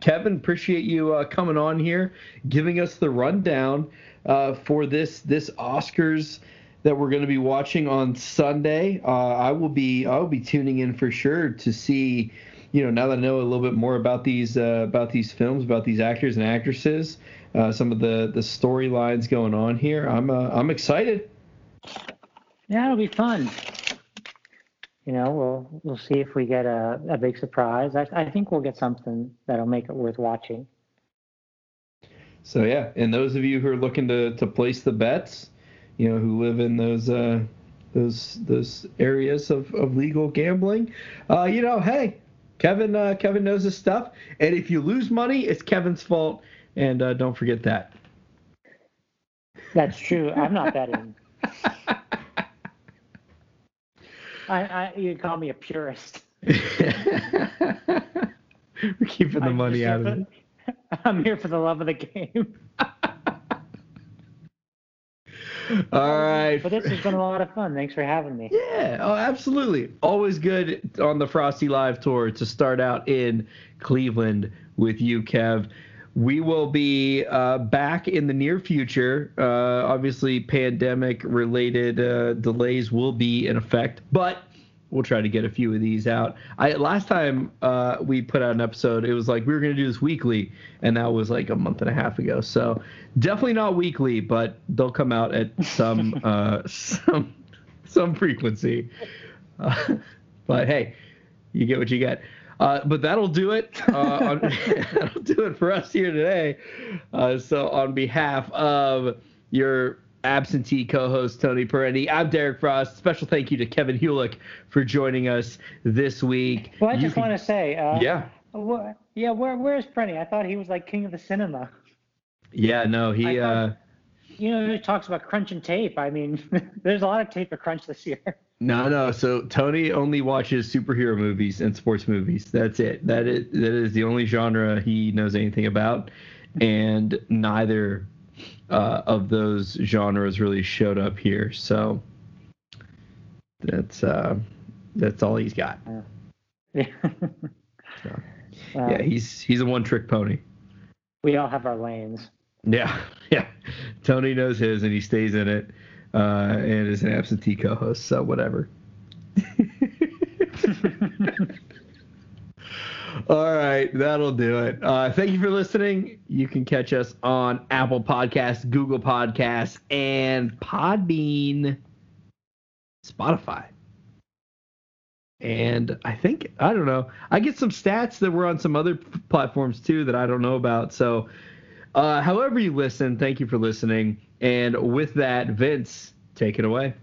Kevin, appreciate you uh, coming on here, giving us the rundown uh, for this this Oscars that we're going to be watching on Sunday. Uh, I will be I will be tuning in for sure to see. You know, now that I know a little bit more about these uh, about these films, about these actors and actresses, uh, some of the the storylines going on here, I'm uh, I'm excited. Yeah, it'll be fun. You know, we'll we'll see if we get a, a big surprise. I, I think we'll get something that'll make it worth watching. So yeah, and those of you who are looking to, to place the bets, you know, who live in those uh, those those areas of, of legal gambling, uh, you know, hey, Kevin uh, Kevin knows his stuff, and if you lose money, it's Kevin's fault, and uh, don't forget that. That's true. I'm not betting. I, I you call me a purist. We're keeping the money out of it. I'm here for the love of the game. All right. But this has been a lot of fun. Thanks for having me. Yeah, oh, absolutely. Always good on the Frosty Live tour to start out in Cleveland with you, Kev. We will be uh, back in the near future. Uh, obviously, pandemic related uh, delays will be in effect, but we'll try to get a few of these out. I last time uh, we put out an episode, it was like we were going to do this weekly, and that was like a month and a half ago. So definitely not weekly, but they'll come out at some uh, some some frequency. Uh, but hey, you get what you get. Uh, but that'll do it. Uh, on, that'll do it for us here today. Uh, so on behalf of your absentee co-host Tony Peretti, I'm Derek Frost. Special thank you to Kevin Hulick for joining us this week. Well, I You just can- want to say, uh, yeah, wh- yeah, where where's Prenny? I thought he was like king of the cinema. yeah, no, he. Thought- Uh, You know, he talks about crunching tape. I mean, there's a lot of tape to crunch this year. No, no. So Tony only watches superhero movies and sports movies. That's it. That is that is the only genre he knows anything about, and neither uh, of those genres really showed up here. So that's uh, that's all he's got. Yeah. So, Um, yeah, he's he's a one-trick pony. we all have our lanes. Yeah, yeah. Tony knows his, and he stays in it, uh, and is an absentee co-host. So whatever. All right, that'll do it. Uh, thank you for listening. You can catch us on Apple Podcasts, Google Podcasts, and Podbean, Spotify. And I think I don't know. I get some stats that were on some other platforms too that I don't know about. So, uh, however you listen, thank you for listening. And with that, Vince, take it away.